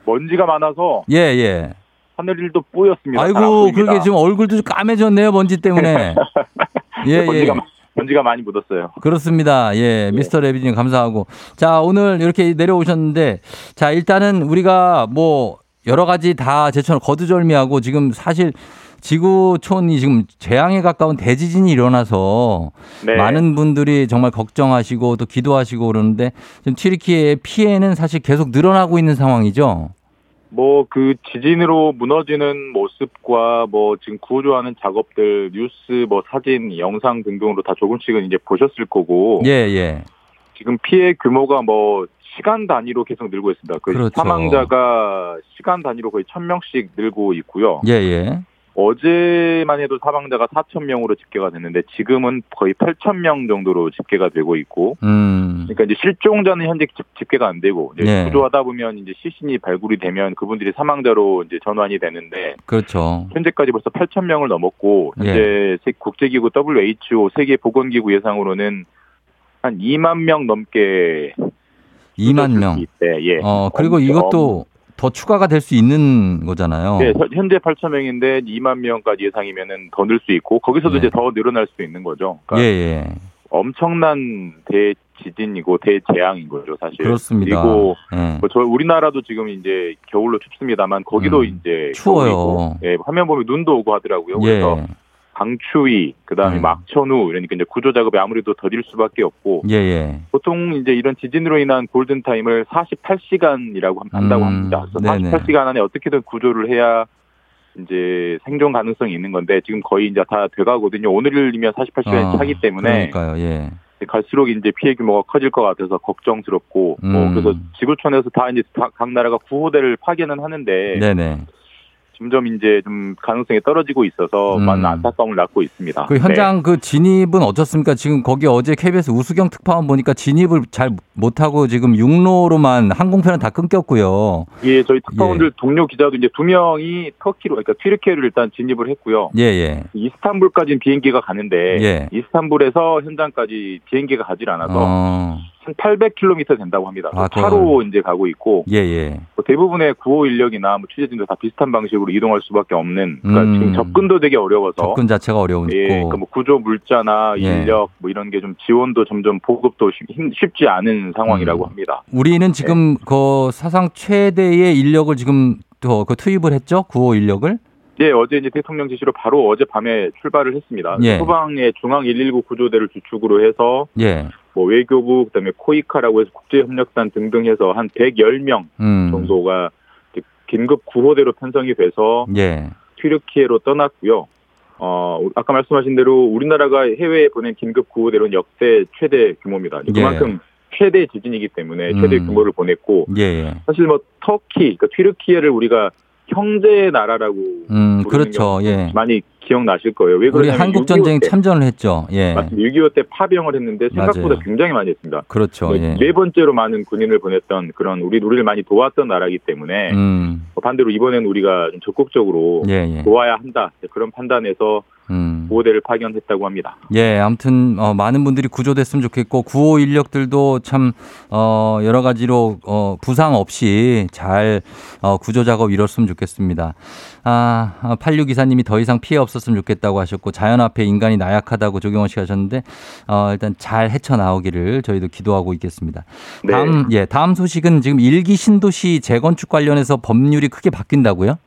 먼지가 많아서 예, 예. 하늘길도 뿌옇습니다. 아이고. 그러게 지금 얼굴도 좀 까매졌네요, 먼지 때문에. 예, 예. 먼지가, 먼지가 많이 묻었어요. 그렇습니다. 예, 미스터 레비님 감사하고. 자, 오늘 이렇게 내려오셨는데, 자, 일단은 우리가 뭐 여러 가지 다 제처럼 거두절미하고 지금 사실 지구촌이 지금 재앙에 가까운 대지진이 일어나서 네. 많은 분들이 정말 걱정하시고 또 기도하시고 그러는데 지금 튀르키예의 피해는 사실 계속 늘어나고 있는 상황이죠. 뭐 그 지진으로 무너지는 모습과 뭐 지금 구조하는 작업들 뉴스 뭐 사진 영상 등등으로 다 조금씩은 이제 보셨을 거고 예, 예. 지금 피해 규모가 뭐 시간 단위로 계속 늘고 있습니다. 그 그렇죠. 사망자가 시간 단위로 거의 1000명씩 늘고 있고요. 예, 예. 어제만 해도 사망자가 4,000명으로 집계가 됐는데 지금은 거의 8,000명 정도로 집계가 되고 있고 음. 그러니까 이제 실종자는 현재 집- 집계가 안 되고 이제 네. 구조하다 보면 이제 시신이 발굴이 되면 그분들이 사망자로 이제 전환이 되는데 그렇죠. 현재까지 벌써 8천 명을 넘었고 예. 현재 세- 국제기구 WHO 세계 보건기구 예상으로는 한 2만 명 넘게 2만 명. 네, 예. 어, 그리고 엄청- 이것도 더 추가가 될 수 있는 거잖아요. 네, 현- 현재 8천 명인데 2만 명까지 예상이면은 더 늘 수 있고 거기서도 예. 이제 더 늘어날 수 있는 거죠. 예, 그러니까 예. 엄청난 대지진이고 대재앙인 거죠, 사실. 그렇습니다. 그리고 예. 뭐저 우리나라도 지금 이제 겨울로 춥습니다만 거기도 음, 이제 추워요. 예, 화면 보면 눈도 오고 하더라고요. 그래서 예. 강추위, 그다음에 음. 악천후 이러니까 이제 구조 작업이 아무래도 더딜 수밖에 없고 예, 예. 보통 이제 이런 지진으로 인한 골든 타임을 48시간이라고 한다고 음, 합니다. 그래서 네네. 48시간 안에 어떻게든 구조를 해야 이제 생존 가능성이 있는 건데 지금 거의 이제 다 돼가거든요. 오늘이면 48시간 이 어, 차기 때문에 그러니까요. 예. 갈수록 이제 피해 규모가 커질 것 같아서 걱정스럽고 뭐 음. 그래서 지구촌에서 다 이제 다- 각 나라가 구호대를 파견은 하는데 네네. 점점 이제 좀 가능성이 떨어지고 있어서 음. 많은 안타까움을 낳고 있습니다. 그 현장 그 진입은 어떻습니까? 지금 거기 어제 KBS 우수경 특파원 보니까 진입을 잘 못하고 지금 육로로만 항공편은 다 끊겼고요. 네. 예, 저희 특파원들 동료 기자도 이제 두 명이 터키로 그러니까 튀르키예를 일단 진입을 했고요. 예, 예. 이스탄불까지는 비행기가 가는데 예. 이스탄불에서 현장까지 비행기가 가질 않아서 어, 한 800km 된다고 합니다. 아, 차로 이제 가고 있고 예, 예. 뭐 대부분의 구호 인력이나 뭐 취재진도 다 비슷한 방식으로 이동할 수밖에 없는 그러니까 음. 지금 접근도 되게 어려워서 접근 자체가 어려우니까. 예, 그러니까 뭐 구조 물자나 예. 인력 뭐 이런 게 좀 지원도 점점 보급도 쉽- 쉽지 않은 상황이라고 음. 합니다. 우리는 지금 그 사상 최대의 인력을 지금 더그 투입을 했죠? 구호 인력을? 예, 어제 이제 대통령 지시로 바로 어제 밤에 출발을 했습니다. 예. 소방의 중앙 119 구조대를 주축으로 해서 예. 뭐 외교부 그다음에 코이카라고 해서 국제협력단 등등 해서 한 110명 음. 정도가 긴급 구호대로 편성이 돼서 예. 튀르키예로 떠났고요. 어, 아까 말씀하신 대로 우리나라가 해외에 보낸 긴급 구호대로는 역대 최대 규모입니다. 예. 그만큼 최대 지진이기 때문에 최대 음. 규모를 보냈고 예, 예. 사실 뭐 터키, 그러니까 튀르키예를 우리가 형제 나라라고 음, 그렇죠. 예. 많이 기억나실 거예요. 왜 우리 한국 6.25 전쟁 때, 참전을 했죠. 예. 맞습니다. 6.25 때 파병을 했는데 생각보다 맞아요. 굉장히 많이 했습니다. 그렇죠. 네, 예. 네 번째로 많은 군인을 보냈던 그런 우리 우리를 많이 도왔던 나라이기 때문에 음. 반대로 이번엔 우리가 좀 적극적으로 예, 예. 도와야 한다 그런 판단에서 음. 구호대를 파견했다고 합니다. 예, 아무튼 어, 많은 분들이 구조됐으면 좋겠고 구호 인력들도 참 어, 여러 가지로 어, 부상 없이 잘 어, 구조 작업 이뤘으면 좋겠습니다. 아, 86 기사님이 더 이상 피해 없었으면 좋겠다고 하셨고 자연 앞에 인간이 나약하다고 조경원 씨가 하셨는데 어, 일단 잘 헤쳐 나오기를 저희도 기도하고 있겠습니다. 네. 다음 예, 다음 소식은 지금 일기 신도시 재건축 관련해서 법률이 크게 바뀐다고요?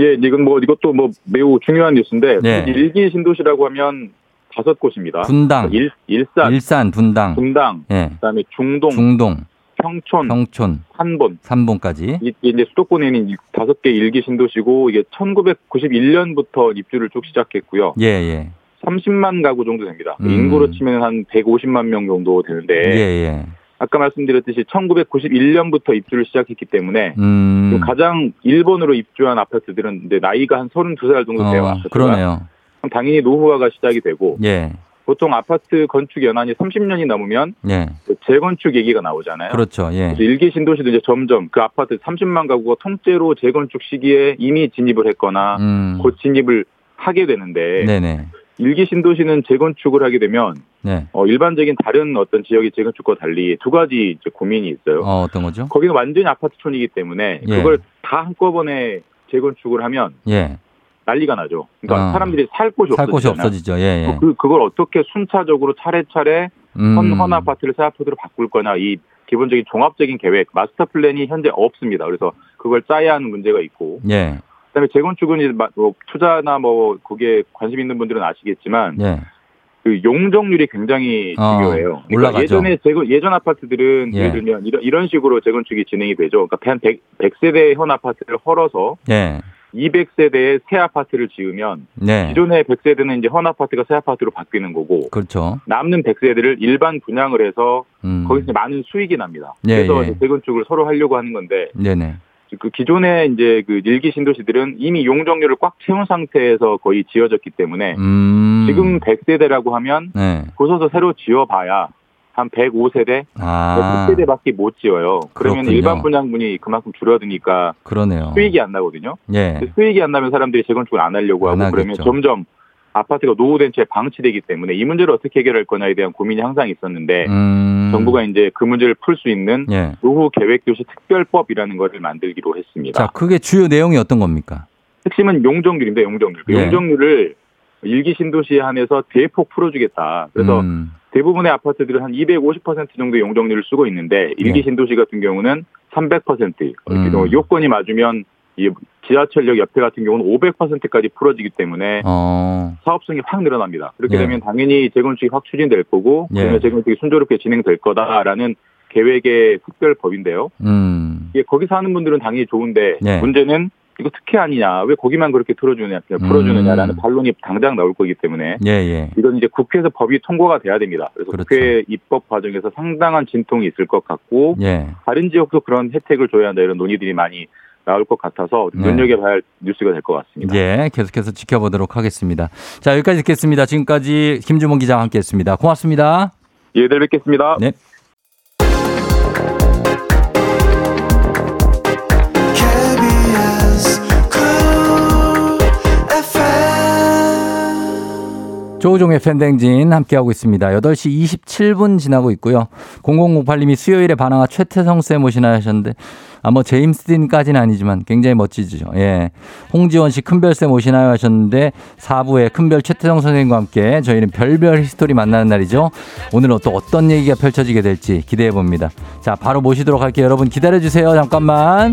예, 이건 뭐 이것도 뭐 매우 중요한 뉴스인데 네. 일기 신도시라고 하면 다섯 곳입니다. 분당, 일, 일산, 일산, 분당, 분당, 예, 그다음에 중동, 중동, 평촌, 평촌, 산본. 이- 이게 이제 수도권에는 이 다섯 개 일기 신도시고 이게 1991년부터 입주를 쭉 시작했고요. 예, 예. 30만 가구 정도 됩니다. 음. 인구로 치면 한 150만 명 정도 되는데 예, 예. 아까 말씀드렸듯이 1991년부터 입주를 시작했기 때문에 음. 지금 가장 일본으로 입주한 아파트들은 이제 나이가 한 32살 정도. 어, 아파트가. 그러네요. 그럼 당연히 노후화가 시작이 되고 예. 보통 아파트 건축 연한이 30년이 넘으면 예. 재건축 얘기가 나오잖아요. 그렇죠. 예. 그래서 일기 신도시도 이제 점점 그 아파트 30만 가구가 통째로 재건축 시기에 이미 진입을 했거나 음. 곧 진입을 하게 되는데 네네. 일기 신도시는 재건축을 하게 되면 네. 어, 일반적인 다른 어떤 지역의 재건축과 달리 두 가지 이제 고민이 있어요. 어, 어떤 거죠? 거기는 완전히 아파트촌이기 때문에 예. 그걸 다 한꺼번에 재건축을 하면 예. 난리가 나죠. 그러니까 아. 사람들이 살 곳이 살 곳이. 없어지죠. 예, 예. 그 그걸 어떻게 순차적으로 차례차례 헌, 음. 헌 아파트를 새 아파트로 바꿀 거냐 이 기본적인 종합적인 계획 마스터 플랜이 현재 없습니다. 그래서 그걸 짜야 하는 문제가 있고 예. 그다음에 재건축은 이제 마- 뭐 투자나 뭐 거기에 관심 있는 분들은 아시겠지만 예. 그 용적률이 굉장히 어, 중요해요. 그러니까 올라가죠. 예전에 재건 예전 아파트들은 예. 예를 들면 이런 이런 식으로 재건축이 진행이 되죠. 그러니까 한 100, 100세대 현 아파트를 헐어서 예. 200세대의 새 아파트를 지으면 네. 기존의 100세대는 이제 헌 아파트가 새 아파트로 바뀌는 거고 그렇죠. 남는 100세대를 일반 분양을 해서 음. 거기서 많은 수익이 납니다. 예, 그래서 예. 재건축을 서로 하려고 하는 건데 네네. 그 기존의 이제 그 일기 신도시들은 이미 용적률을 꽉 채운 상태에서 거의 지어졌기 때문에 음. 지금 100세대라고 하면 네. 부서서 새로 지어봐야 한 105세대, 아. 100세대밖에 못 지어요. 그러면 그렇군요. 일반 분양분이 그만큼 줄어드니까 그러네요. 수익이 안 나거든요. 예. 수익이 안 나면 사람들이 재건축을 안 하려고 안 하고 그러면 하겠죠. 점점 아파트가 노후된 채 방치되기 때문에 이 문제를 어떻게 해결할 거냐에 대한 고민이 항상 있었는데 음. 정부가 이제 그 문제를 풀 수 있는 예. 노후 계획 교시 특별법이라는 것을 만들기로 했습니다. 자, 그게 주요 내용이 어떤 겁니까? 핵심은 용적률입니다. 용적률. 그 예. 용적률을 일기 신도시에 한해서 대폭 풀어주겠다. 그래서 음. 대부분의 아파트들은 한 250% 정도의 용적률을 쓰고 있는데 일기 예. 신도시 같은 경우는 300% 이렇게 음. 또 요건이 맞으면 이 지하철역 옆에 같은 경우는 500%까지 풀어지기 때문에 어. 사업성이 확 늘어납니다. 그렇게 예. 되면 당연히 재건축이 확 추진될 거고 예. 그러면 재건축이 순조롭게 진행될 거다라는 계획의 특별법인데요. 음. 이게 거기서 하는 분들은 당연히 좋은데 예. 문제는 이거 특혜 아니냐 왜 거기만 그렇게 틀어주느냐 풀어주느냐라는 음. 반론이 당장 나올 거기 때문에 예, 예. 이건 이제 국회에서 법이 통과가 돼야 됩니다. 그래서 그렇죠. 국회 입법 과정에서 상당한 진통이 있을 것 같고 예. 다른 지역도 그런 혜택을 줘야 한다 이런 논의들이 많이 나올 것 같아서 네. 눈여겨봐야 할 뉴스가 될 것 같습니다. 예, 계속해서 지켜보도록 하겠습니다. 자, 여기까지 듣겠습니다. 지금까지 김주문 기자와 함께 했습니다. 고맙습니다. 예, 내일 뵙겠습니다. 네. 조우종의 팬댕진 함께하고 있습니다. 8시 27분 지나고 있고요. 0008님이 수요일에 반항아 최태성 쌤 오시나 하셨는데, 아, 뭐, 제임스 딘까지는 아니지만 굉장히 멋지죠. 예. 홍지원 씨 큰별 쌤 오시나요 하셨는데, 4부에 큰별 최태성 선생님과 함께 저희는 별별 히스토리 만나는 날이죠. 오늘은 또 어떤 얘기가 펼쳐지게 될지 기대해 봅니다. 자, 바로 모시도록 할게요. 여러분 기다려 주세요. 잠깐만.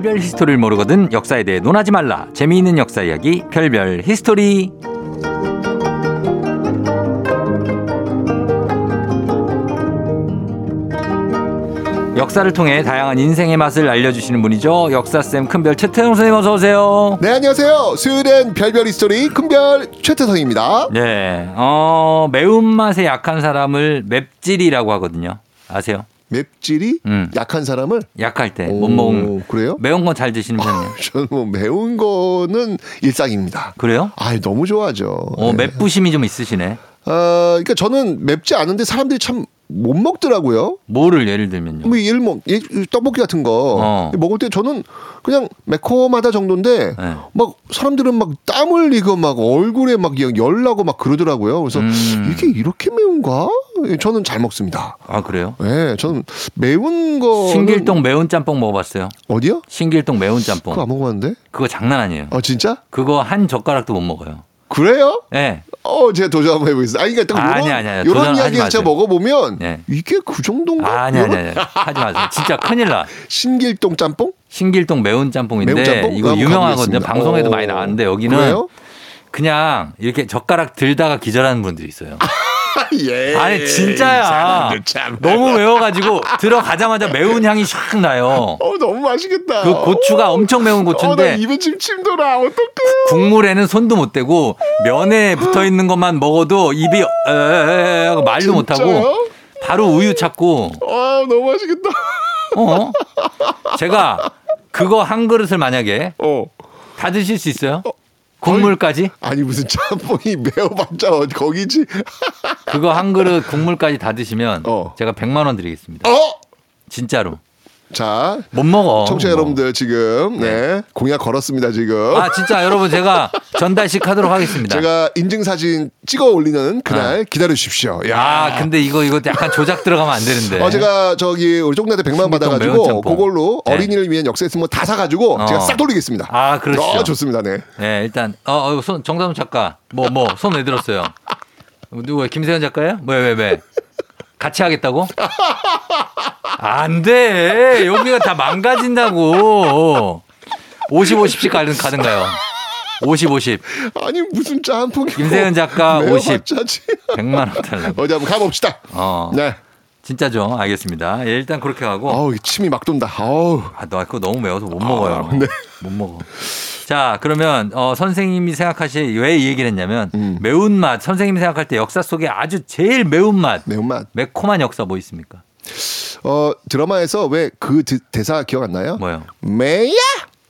별별 히스토리를 모르거든 역사에 대해 논하지 말라. 재미있는 역사 이야기 별별 히스토리. 역사를 통해 다양한 인생의 맛을 알려주시는 분이죠. 역사쌤 큰별 최태성 선생님 어서 오세요. 네 안녕하세요 수요일엔 별별 히스토리 큰별 최태성입니다 네, 어, 매운맛에 약한 사람을 맵찔이라고 하거든요. 아세요? 맵찔이 음. 약한 사람을 약할 때못 오, 먹은 그래요? 매운 건 잘 드시는 편이에요. 저는 뭐 매운 거는 일상입니다 그래요? 아 너무 좋아하죠 어, 네. 맵부심이 좀 있으시네. 어, 그러니까 저는 맵지 않은데 사람들이 참 못 먹더라고요 뭐를 예를 들면요. 뭐 예, 떡볶이 같은 거 어. 먹을 때 저는 그냥 매콤하다 정도인데 네. 막 사람들은 막 땀 흘리고 막 얼굴에 막 열나고 막 그러더라고요 그래서 음. 이게 이렇게 매운가 예, 저는 잘 먹습니다 아 그래요? 네, 저는 매운 거 신길동 매운 짬뽕 먹어봤어요. 어디요? 신길동 매운 짬뽕. 그거 안 먹어봤는데. 그거 장난 아니에요. 어 진짜? 그거 한 젓가락도 못 먹어요. 그래요? 네. 어, 제가 도전 한번 해보겠습니다. 아니, 그러니까 딱 아니, 요런, 아니, 아니, 요런 이야기를 제가. 먹어보면 네. 이게 그 정도인가? 아니 아니 아니 하지 마세요. 진짜 큰일 나. 신길동 짬뽕? 신길동 매운 짬뽕인데 매운 짬뽕? 이거 유명하거든요. 방송에도 어. 많이 나왔는데 여기는 그래요? 그냥 이렇게 젓가락 들다가 기절하는 분들이 있어요. 예. 아니 진짜야. 참. 너무 매워가지고 들어가자마자 매운 향이 샥 나요. 어, 너무 맛있겠다. 그 고추가 엄청 매운 어, 나 고추인데 입에 침침 돌아. 어떡해. 국물에는 손도 못 대고 면에 붙어 있는 것만 먹어도 입이 에에에 하고 말도 못 하고? 바로 우유 찾고 아, 너무 맛있겠다. 어 제가 그거 한 그릇을 만약에 어. 다 드실 수 있어요? 국물까지? 아니, 무슨 짬뽕이 매워봤자 거기지. 그거 한 그릇 국물까지 다 드시면 어. 제가 100만 원 드리겠습니다. 어! 진짜로. 자, 못 먹어. 청취자 뭐. 여러분들 지금 네. 공약 걸었습니다 지금. 아 진짜 여러분 제가 전달식 하도록 하겠습니다. 제가 인증 사진 찍어 올리는 그날 기다려 주십시오. 야. 아 근데 이거 이거 약간 조작 들어가면 안 되는데. 어, 제가 저기 우리 쫑나한테 100만 원 신길동 매운 받아가지고. 그걸로 네. 어린이를 위한 역사 있으면 다 사가지고 어. 제가 싹 돌리겠습니다. 아 그러시죠. 어, 좋습니다, 네. 네, 일단 어, 어, 손 정다운 작가 뭐 뭐 손 왜 들었어요? 누구 김세현 작가요? 왜왜 왜? 같이 하겠다고? 안 돼. 여기가 다 망가진다고. 50, 50씩 가든, 가든가요? 50, 50. 아니 무슨 짬뽕이 김세현 작가 50. 50 짜지. 100만 원 달라고. 어디 한번 가봅시다. 어. 네. 진짜죠. 알겠습니다. 예, 일단 그렇게 하고. 어우 침이 막 돈다. 어우. 아, 너 그거 너무 매워서 못 먹어요. 네. 못 먹어. 자, 그러면 어, 선생님이 생각하실 왜 이 얘기를 했냐면 음. 매운맛 선생님이 생각할 때 역사 속에 아주 제일 매운맛 매운맛. 매콤한 역사 뭐 있습니까? 어 드라마에서 왜 그 대사 기억 안 나요? 뭐요? 매야.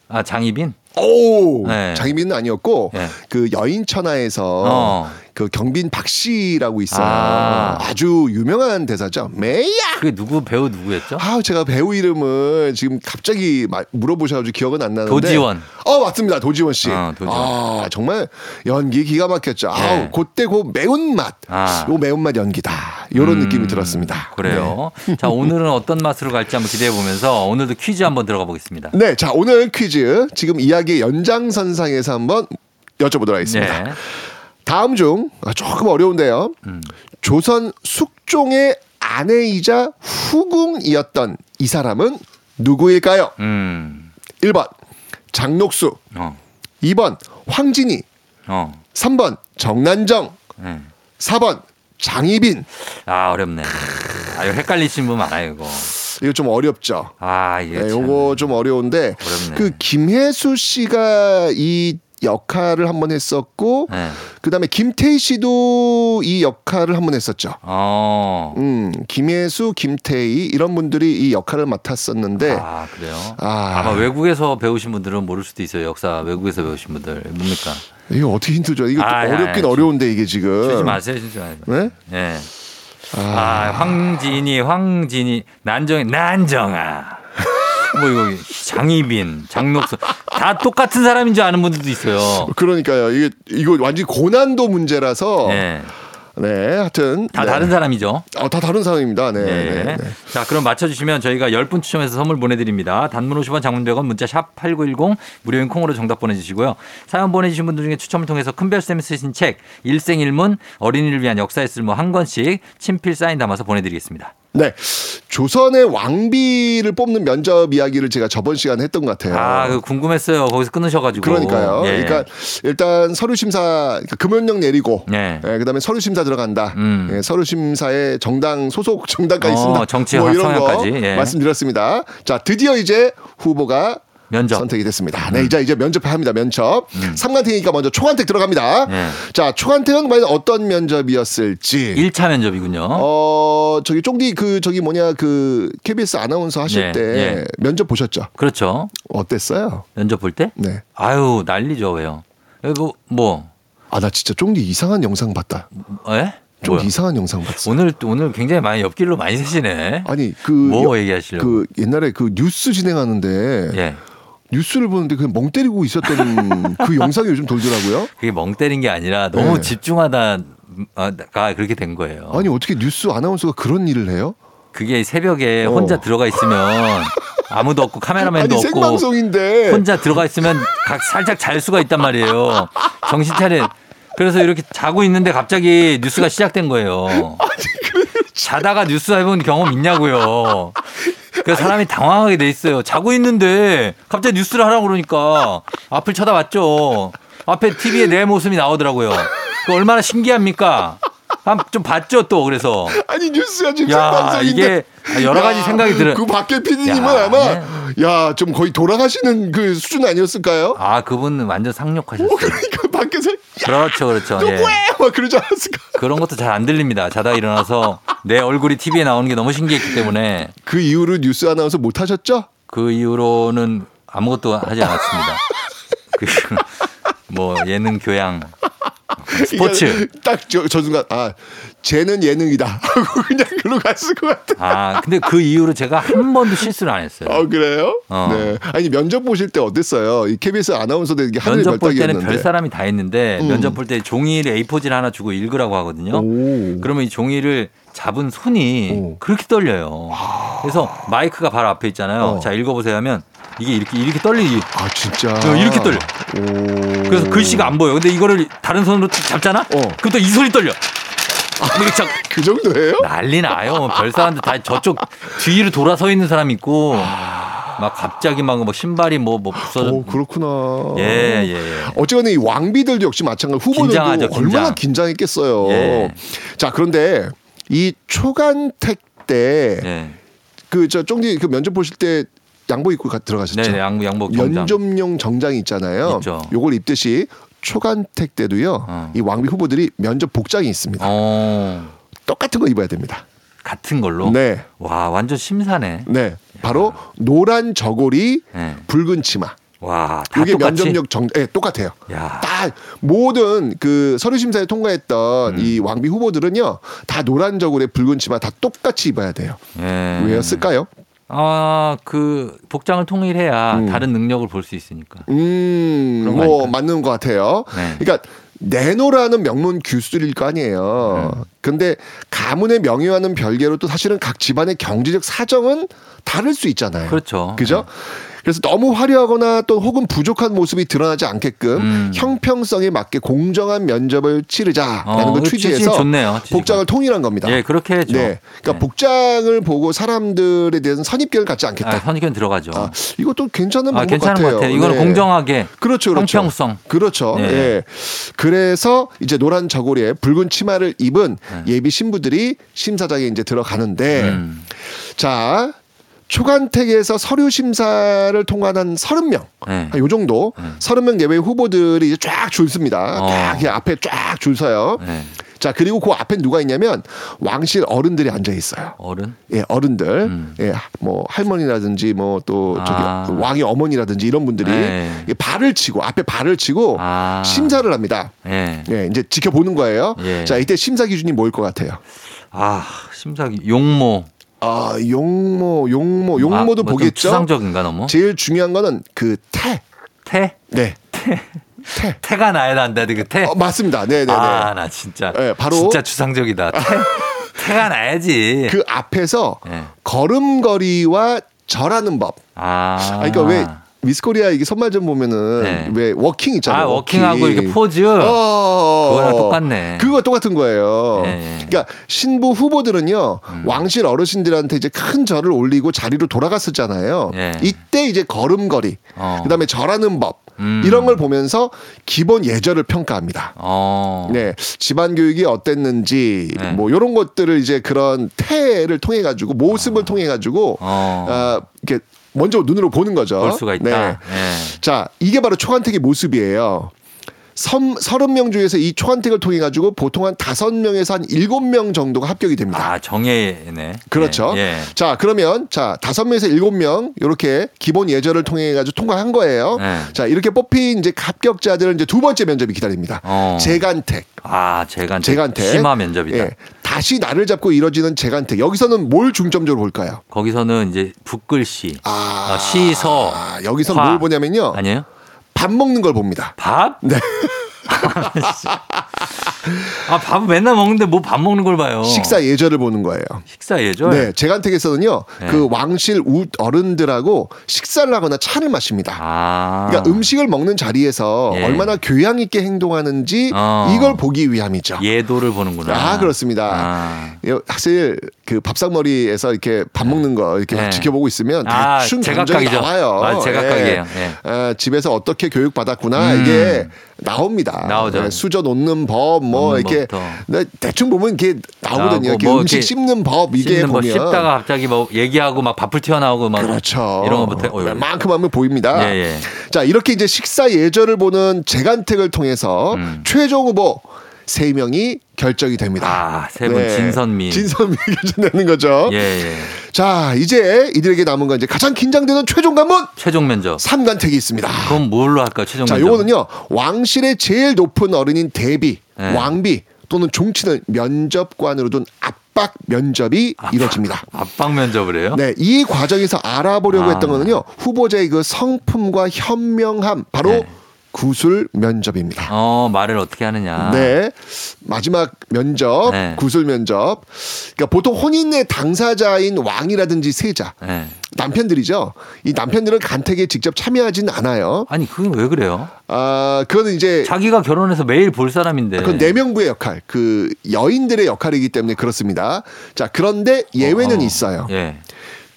아 장희빈? 오 네. 장희빈은 아니었고 예. 그 여인천하에서 어. 그 경빈 박 씨라고 있어요. 아. 아. 주 유명한 대사죠. 매야. 그게 누구 배우 누구였죠? 아 제가 배우 이름을 지금 갑자기 마- 물어보셔가지고 기억은 안 나는데. 도지원. 어 맞습니다 도지원 씨. 어, 도지원. 아 정말 연기 기가 막혔죠. 아우 네. 그때 그 매운 맛. 아. 요 매운 맛 연기다. 요런 음, 느낌이 들었습니다. 그래요. 자 오늘은 어떤 맛으로 갈지 한번 기대해 보면서 오늘도 퀴즈 한번 들어가 보겠습니다. 네, 자 오늘 퀴즈 지금 이야기의 연장선상에서 한번 여쭤보도록 하겠습니다. 네. 다음 중 아, 조금 어려운데요. 음. 조선 숙종의 아내이자 후궁이었던 이 사람은 누구일까요? 음. 1번 장녹수, 어. 2번 황진이, 어. 3번 정난정, 네. 4번 장희빈. 아 어렵네. 아 이거 헷갈리신 분 많아요 이거. 이거 좀 어렵죠. 아 이게 네, 참. 요거 좀 어려운데 어렵네. 그 김혜수 씨가 이 역할을 한 번 했었고 네. 그다음에 김태희 씨도 이 역할을 한 번 했었죠. 어. 음, 김혜수, 김태희 이런 분들이 이 역할을 맡았었는데 아 그래요. 아. 아마 외국에서 배우신 분들은 모를 수도 있어요. 역사 외국에서 배우신 분들 뭡니까? 이거 어떻게 힌트 줘? 이거 아, 어렵긴 아, 아, 어려운데 이게 지금. 주지 마세요, 주지 마세요. 네? 예. 아, 황진이, 황진이, 난정이, 난정아. 뭐 이거 장희빈, 장녹수 다 똑같은 사람인 줄 아는 분들도 있어요. 그러니까요. 이게 이거 완전 히 고난도 문제라서 네. 네, 하여튼 다 네. 다른 사람이죠. 어, 다 다른 사람입니다. 네. 네. 네, 네. 자, 그럼 맞춰주시면 저희가 10분 추첨해서 선물 보내드립니다. 단문 50원 장문 100원 문자 샵 8910 무료인 콩으로 정답 보내주시고요. 사연 보내주신 분들 중에 추첨을 통해서 큰별 쌤이 쓰신 책 일생일문 어린이를 위한 역사의 쓸모 한 권씩 친필 사인 담아서 보내드리겠습니다. 네. 조선의 왕비를 뽑는 면접 이야기를 제가 저번 시간에 했던 것 같아요. 아, 그 궁금했어요. 거기서 끊으셔가지고. 그러니까요. 예. 그러니까 일단 서류 심사 그러니까 금연령 내리고 네. 예, 그 다음에 서류 심사 들어간다. 음. 예, 서류 심사에 정당 소속 정당까지 어, 있습니다. 정치 뭐 이런 거 성향까지, 예. 말씀드렸습니다. 자, 드디어 이제 후보가 면접. 선택이 됐습니다. 네, 이제 이제 면접을 합니다. 면접. 음. 삼간택이니까 먼저 초간택 들어갑니다. 예. 자, 초간택은 과연 어떤 면접이었을지. 1차 면접이군요. 어, 저기 쫑디 그 저기 뭐냐 그 KBS 아나운서 하실 네, 때 예. 면접 보셨죠? 그렇죠. 어땠어요? 면접 볼 때? 네. 아유, 난리죠, 왜요? 이거 뭐, 아, 나 진짜 쫑디 이상한 영상 봤다. 예? 좀 뭐요? 이상한 영상 봤어. 오늘 오늘 굉장히 많이 옆길로 많이 새시네. 아니 그뭐 여- 얘기하시려고? 그 옛날에 그 뉴스 진행하는데 예. 뉴스를 보는데 그냥 멍 때리고 있었던 그 영상이 요즘 돌더라고요. 그게 멍 때린 게 아니라 너무 네. 집중하다가 그렇게 된 거예요. 아니 어떻게 뉴스 아나운서가 그런 일을 해요? 그게 새벽에 어. 혼자 들어가 있으면 아무도 없고 카메라맨도 아니 없고 생방송인데 혼자 들어가 있으면 각 살짝 잘 수가 있단 말이에요. 정신 차려. 그래서 이렇게 자고 있는데 갑자기 뉴스가 시작된 거예요. 자다가 뉴스 해본 경험 있냐고요. 그 사람이 당황하게 돼 있어요. 자고 있는데 갑자기 뉴스를 하라고 그러니까 앞을 쳐다봤죠. 앞에 TV에 내 모습이 나오더라고요. 그 얼마나 신기합니까? 한좀 봤죠 또 그래서 아니 뉴스가 지금 야 이게 여러 가지 야, 생각이 들어. 그 밖에 PD님은 야, 아마 네. 야좀 거의 돌아가시는 그 수준 아니었을까요? 아 그분은 완전 상륙하셨어요. 그러니까 밖에서 그렇죠 그렇죠. 예. 누구야 막 그러지 않았을까? 그런 것도 잘 안 들립니다. 자다 일어나서 내 얼굴이 TV에 나오는 게 너무 신기했기 때문에 그 이후로 뉴스 아나운서 못 하셨죠? 그 이후로는 아무것도 하지 않았습니다. 그 뭐 예능 교양 스포츠 딱저 저 순간 아 쟤는 예능이다 하고 그냥 글로 갔을 것 같아. 아 근데 그 이후로 제가 한 번도 실수를 안 했어요. 어 그래요? 어. 네. 아니 면접 보실 때 어땠어요? 이 KBS 아나운서들 이게 하늘 면접 볼 때는. 별 사람이 다 있는데 음. 면접 볼 때 종이를 A4지를 하나 주고 읽으라고 하거든요. 오. 그러면 이 종이를 잡은 손이 오. 그렇게 떨려요. 그래서 마이크가 바로 앞에 있잖아요. 어. 자 읽어보세요 하면 이게 이렇게 이렇게 떨리기. 아 진짜. 어, 이렇게 떨려. 오. 그래서 글씨가 안 보여. 근데 이거를 다른 손으로 잡잖아? 어. 그럼 또 이 손이 떨려. 이게 참 그 정도예요? 난리 나요. 별 사람들 다 저쪽 뒤로 돌아서 있는 사람 있고 막 갑자기 막 뭐 신발이 뭐뭐 부서져. 오 그렇구나. 예, 예, 예. 어쨌거나 이 왕비들도 역시 마찬가지 후보들도 긴장하죠, 긴장. 얼마나 긴장 했겠어요. 예. 자 그런데 이 초간택 때 예. 그저 쫑디 그 면접 보실 때 양복 입고 가- 들어가셨죠? 네, 양복 양복 정장. 면접용 정장이 있잖아요. 있죠. 요걸 입듯이 초간택 때도요. 어. 이 왕비 후보들이 면접 복장이 있습니다. 어. 똑같은 거 입어야 됩니다. 같은 걸로. 네. 와 완전 심사네. 네. 바로 노란 저고리, 네. 붉은 치마. 와, 다 이게. 면접력 정, 예, 똑같아요. 야. 다 모든 그 서류 심사에 통과했던 음. 이 왕비 후보들은요, 다 노란 저고리, 붉은 치마 다 똑같이 입어야 돼요. 예. 왜였을까요? 아, 그 복장을 통일해야 음. 다른 능력을 볼 수 있으니까. 음, 뭐 아닐까? 맞는 것 같아요. 네. 그러니까 내노라는 명문 규술일 거 아니에요. 음. 근데 가문의 명예와는 별개로 또 사실은 각 집안의 경제적 사정은 다를 수 있잖아요. 그렇죠. 그죠? 그래서 너무 화려하거나 또 혹은 부족한 모습이 드러나지 않게끔 음. 형평성에 맞게 공정한 면접을 치르자라는 어, 걸그 취지 취지해서 좋네요. 복장을 통일한 겁니다. 예, 그렇게 해죠. 네. 그러니까 복장을 보고 사람들에 대해서 선입견을 갖지 않겠다. 아, 선입견 들어가죠. 아, 이것도 괜찮은 아, 방법 같아요. 것 같아요. 이거는 네. 공정하게. 그렇죠, 그렇죠. 형평성. 그렇죠. 네. 예. 그래서 이제 노란 저고리에 붉은 치마를 입은 네. 예비 신부들이 심사장에 이제 들어가는데 음. 자 초간택에서 서류 심사를 통과한 30명, 네. 요 정도 네. 30명 예외 후보들이 이제 쫙줄 섭니다. 어. 딱 앞에 쫙 줄 서요. 네. 자 그리고 그 앞에 누가 있냐면 왕실 어른들이 앉아 있어요. 어른. 예, 어른들, 음. 예, 뭐 할머니라든지 뭐 또 저기 아. 왕의 어머니라든지 이런 분들이 네. 예, 발을 치고 앞에 발을 치고 아. 심사를 합니다. 예. 예, 이제 지켜보는 거예요. 예. 자, 이때 심사 기준이 뭐일 것 같아요? 아, 심사기 용모. 아, 용모, 용모, 용모도 아, 뭐좀 보겠죠. 추상적인가 너무? 제일 중요한 거는 그 태. 태? 네. 태. 태가 나야 한다. 그 태. 어, 맞습니다. 네, 네, 네. 아, 나 진짜. 네, 바로- 진짜 추상적이다. 태. 태가 나야지. 그 앞에서 예. 걸음걸이와 절하는 법. 아. 아, 그러니까 왜 미스코리아 이게 선발전 보면은 네. 왜 워킹 있잖아요. 아, 워킹하고 이렇게 포즈. 어, 그거랑 똑같네. 그거 똑같은 거예요. 예, 예. 그러니까 신부 후보들은요 음. 왕실 어르신들한테 이제 큰 절을 올리고 자리로 돌아갔었잖아요. 예. 이때 이제 걸음걸이, 어. 그다음에 절하는 법 음. 이런 걸 보면서 기본 예절을 평가합니다. 어. 네, 집안 교육이 어땠는지 네. 뭐 이런 것들을 이제 그런 태를 통해 가지고 모습을 통해 가지고 어. 아, 이렇게 먼저 눈으로 보는 거죠. 볼 수가 있다. 네. 예. 자, 이게 바로 초한택의 모습이에요. 섬, 30명 중에서 이 초한택을 통해 가지고 보통 한 5명에서 한 7명 정도가 합격이 됩니다. 아, 정예네. 그렇죠. 예. 예. 자, 그러면 자, 5명에서 7명 이렇게 기본 예절을 통해 가지고 통과한 거예요. 네. 자, 이렇게 뽑힌 이제 합격자들은 이제 두 번째 면접이 기다립니다. 어. 재간택. 아, 재간택. 재간택. 심화 면접이다. 예. 다시 나를 잡고 이뤄지는 재간택. 여기서는 뭘 중점적으로 볼까요? 거기서는 이제 붓글씨. 아, 아, 시서. 아, 여기서 화. 뭘 보냐면요. 아니에요? 밥 먹는 걸 봅니다. 밥? 네. 아, 밥은 맨날 먹는데 뭐 밥 먹는 걸 봐요. 식사 예절을 보는 거예요. 식사 예절? 네, 재간택에서는요, 네. 그 왕실 우 어른들하고 식사를 하거나 차를 마십니다. 아. 그러니까 음식을 먹는 자리에서 예. 얼마나 교양 있게 행동하는지 어. 이걸 보기 위함이죠. 예도를 보는구나. 아, 그렇습니다. 아. 예, 사실 그 밥상머리에서 이렇게 밥 먹는 거 이렇게 네. 지켜보고 있으면 아, 대충 감정이. 나와요. 아, 제각각이에요. 예. 아, 집에서 어떻게 교육 받았구나 음. 이게 나옵니다. 나오죠. 네, 수저 놓는 법, 뭐 이렇게. 네, 대충 보면 이게 나오거든요. 이렇게 뭐 음식 씹는 법 이게 씹는 거 보면 씹다가 갑자기 뭐 얘기하고 막 밥풀 튀어나오고 막 그렇죠. 이런 거부터 어, 웬만큼 하면 보입니다. 예, 예. 자, 이렇게 이제 식사 예절을 보는 재간택을 통해서 음. 최종 후보 세 명이 결정이 됩니다. 아, 세분 진선미. 네. 진선미 결정되는 거죠. 예, 예. 자, 이제 이들에게 남은 건 이제 가장 긴장되는 최종 관문 최종 면접. 삼간택이 있습니다. 그럼 뭘로 할까요? 최종 자, 면접. 요거는요. 왕실의 제일 높은 어른인 대비, 네. 왕비 또는 종친을 면접관으로 둔 압박 면접이 이뤄집니다. 압박 면접을 해요? 네, 이 과정에서 알아보려고 아. 했던 거는요. 후보자의 그 성품과 현명함, 바로 네. 구술 면접입니다. 어, 말을 어떻게 하느냐. 네. 마지막 면접, 네. 구술 면접. 그러니까 보통 혼인의 당사자인 왕이라든지 세자, 네. 남편들이죠. 이 남편들은 간택에 직접 참여하진 않아요. 아니, 그게 왜 그래요? 아, 그거는 이제 자기가 결혼해서 매일 볼 사람인데. 그건 내명부의 역할, 그 여인들의 역할이기 때문에 그렇습니다. 자, 그런데 예외는 어, 있어요. 예.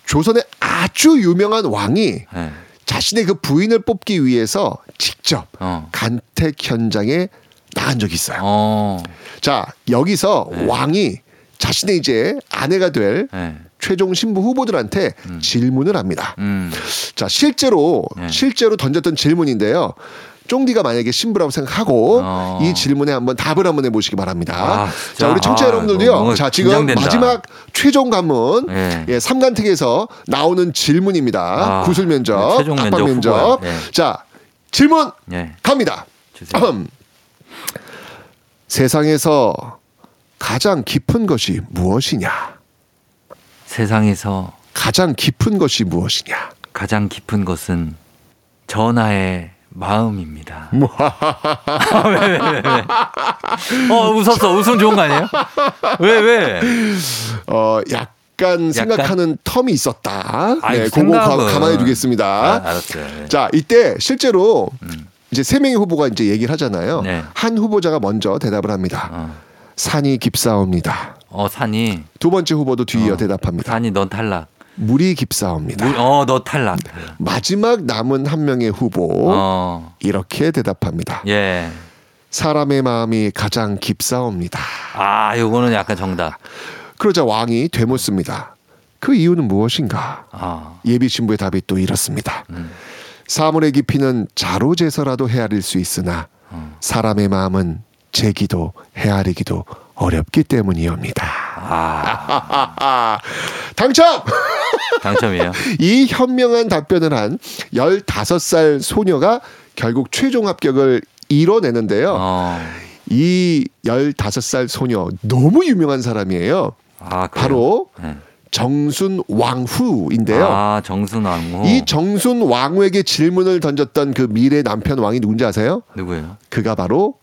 조선의 아주 유명한 왕이 예. 자신의 그 부인을 뽑기 위해서 직접 어. 간택 현장에 나간 적이 있어요. 어. 자, 여기서 네. 왕이 자신의 이제 아내가 될 예. 최종 신부 후보들한테 질문을 합니다. 음. 자, 실제로 네. 실제로 던졌던 질문인데요. 쫑디가 만약에 신부라고 생각하고 어. 이 질문에 한번 답을 한번 해보시기 바랍니다. 아, 자. 우리 청취자 아, 여러분들도요. 자, 지금 긴장된다. 마지막 최종 관문 예. 예, 삼간택에서 나오는 질문입니다. 아, 구술 면접, 네, 최종 면접 면접. 예. 자, 질문 예. 갑니다. 세상에서 가장 깊은 것이 무엇이냐? 세상에서 가장 깊은 것이 무엇이냐? 가장 깊은 것은 전하의 마음입니다. 뭐. 왜, 왜, 왜, 왜? 어, 웃었어. 웃음 좋은 거 아니에요? 왜, 왜? 어, 약간 생각하는 텀이 있었다. 아이, 네, 그거. 가만히 두겠습니다. 아, 알았어요. 네. 자, 이때 실제로 음. 이제 세 명의 후보가 이제 얘기를 하잖아요. 네. 한 후보자가 먼저 대답을 합니다. 어, 산이 깊사옵니다. 어, 산이. 두 번째 후보도 뒤이어 어, 대답합니다. 산이 넌 탈락. 물이 깊사옵니다. 물, 어, 너 탈락. 마지막 남은 한 명의 후보 어, 이렇게 대답합니다. 예. 사람의 마음이 가장 깊사옵니다. 아, 요거는 약간 정답. 그러자 왕이 되묻습니다. 그 이유는 무엇인가? 아, 예비 신부의 답이 또 이렇습니다. 사물의 깊이는 자로 재서라도 헤아릴 수 있으나 사람의 마음은 재기도 헤아리기도 어렵기 때문이옵니다. 아, 당첨! 당첨이에요. 이 현명한 답변을 한 15살 소녀가 결국 최종 합격을 이뤄내는데요. 어, 이 15살 소녀 너무 유명한 사람이에요. 아? 바로 네. 정순 왕후인데요. 아, 정순 왕후. 이 정순 왕후에게 질문을 던졌던 그 미래 남편 왕이 누군지 아세요? 누구예요? 그가 바로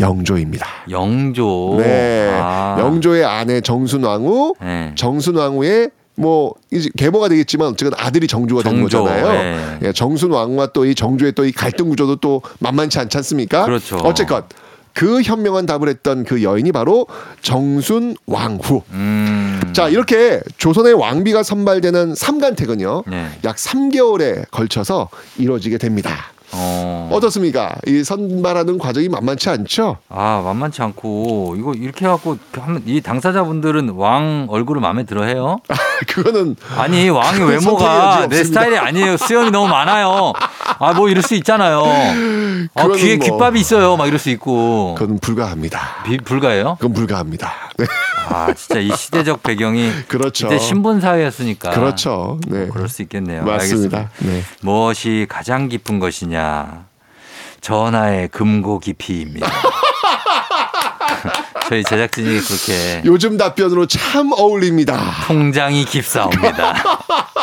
영조입니다. 영조. 네. 아, 영조의 아내 정순 왕후, 네. 정순 왕후의 뭐 이제 계모가 되겠지만 어쨌든 아들이 정조가 된 정조, 거잖아요. 네. 예, 정순 왕후와 또이 정조의 또 이 갈등 구조도 또 만만치 않지 않습니까? 그렇죠. 어쨌건 그 현명한 답을 했던 그 여인이 바로 정순 왕후. 음. 자 이렇게 조선의 왕비가 선발되는 삼간택은요 네. 약 3개월에 걸쳐서 이루어지게 됩니다. 어. 어떻습니까? 이 선발하는 과정이 만만치 않죠? 아, 만만치 않고 이거 이렇게 해갖고 하면 이 당사자분들은 왕 얼굴을 마음에 들어해요? 그거는 아니 왕의 그건 외모가 내. 스타일이 아니에요. 수염이 너무 많아요. 아 뭐 이럴 수 있잖아요. 아, 귀에 뭐- 귓밥이 있어요. 막 이럴 수 있고. 그건 불가합니다. 비, 불가해요? 그건 불가합니다. 네. 아 진짜 이 시대적 배경이 그렇죠. 이때 신분 사회였으니까. 그렇죠. 네. 그럴 수 있겠네요. 맞습니다. 네. 무엇이 가장 깊은 것이냐? 전하의 금고 깊이입니다. 저희 제작진이 그렇게 요즘 답변으로 참 어울립니다. 통장이 깊사옵니다.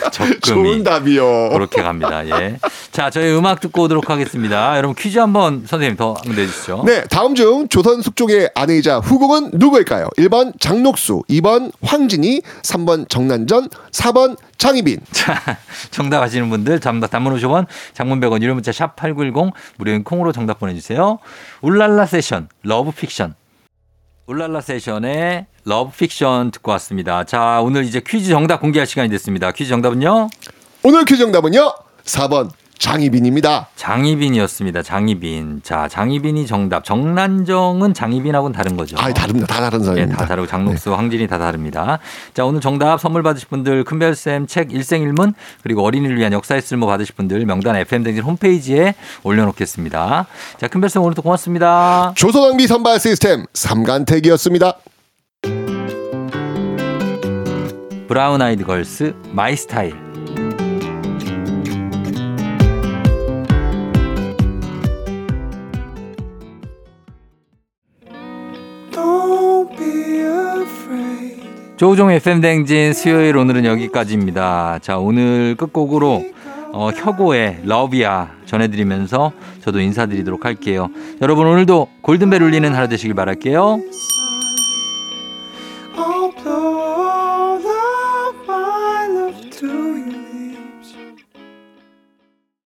적금이 좋은 답이요. 그렇게 갑니다. 예. 자, 저희 음악 듣고 오도록 하겠습니다. 여러분 퀴즈 한번 선생님 더 한번 내주시죠. 네, 다음 중 조선 숙종의 아내이자 후궁은 누구일까요? 1번 장녹수, 2번 황진이, 3번 정난전, 4번 장희빈. 자, 정답 아시는 분들 잠답 단문 50원, 장문 100원, 유료 문자 샵8910 무료인 콩으로 정답 보내주세요. 울랄라 세션, Love Fiction. 울랄라 세션의 Love Fiction 듣고 왔습니다. 자, 오늘 이제 퀴즈 정답 공개할 시간이 됐습니다. 퀴즈 정답은요? 오늘 퀴즈 정답은요? 4번 장희빈입니다. 장희빈이었습니다. 장희빈. 자, 장희빈이 정답. 정난정은 장희빈하고는 다른 거죠. 아, 다릅니다. 다 다른 예, 사람입니다. 다 다르고 장록수, 황진이 다 다릅니다. 자, 오늘 정답 선물 받으실 분들 큰별쌤 책 일생일문 그리고 어린이를 위한 역사의 쓸모 받으실 분들 명단 FM댕진 홈페이지에 올려놓겠습니다. 자, 큰별쌤 오늘도 고맙습니다. 조선왕비 선발 시스템 삼간택이었습니다. 브라운 아이드 걸스 My Style. 조우종 FM 댕진 수요일 오늘은 여기까지입니다. 자, 오늘 끝곡으로 어, 혁오의 러비아 전해드리면서 저도 인사드리도록 할게요. 여러분 오늘도 골든벨 울리는 하루 되시길 바랄게요.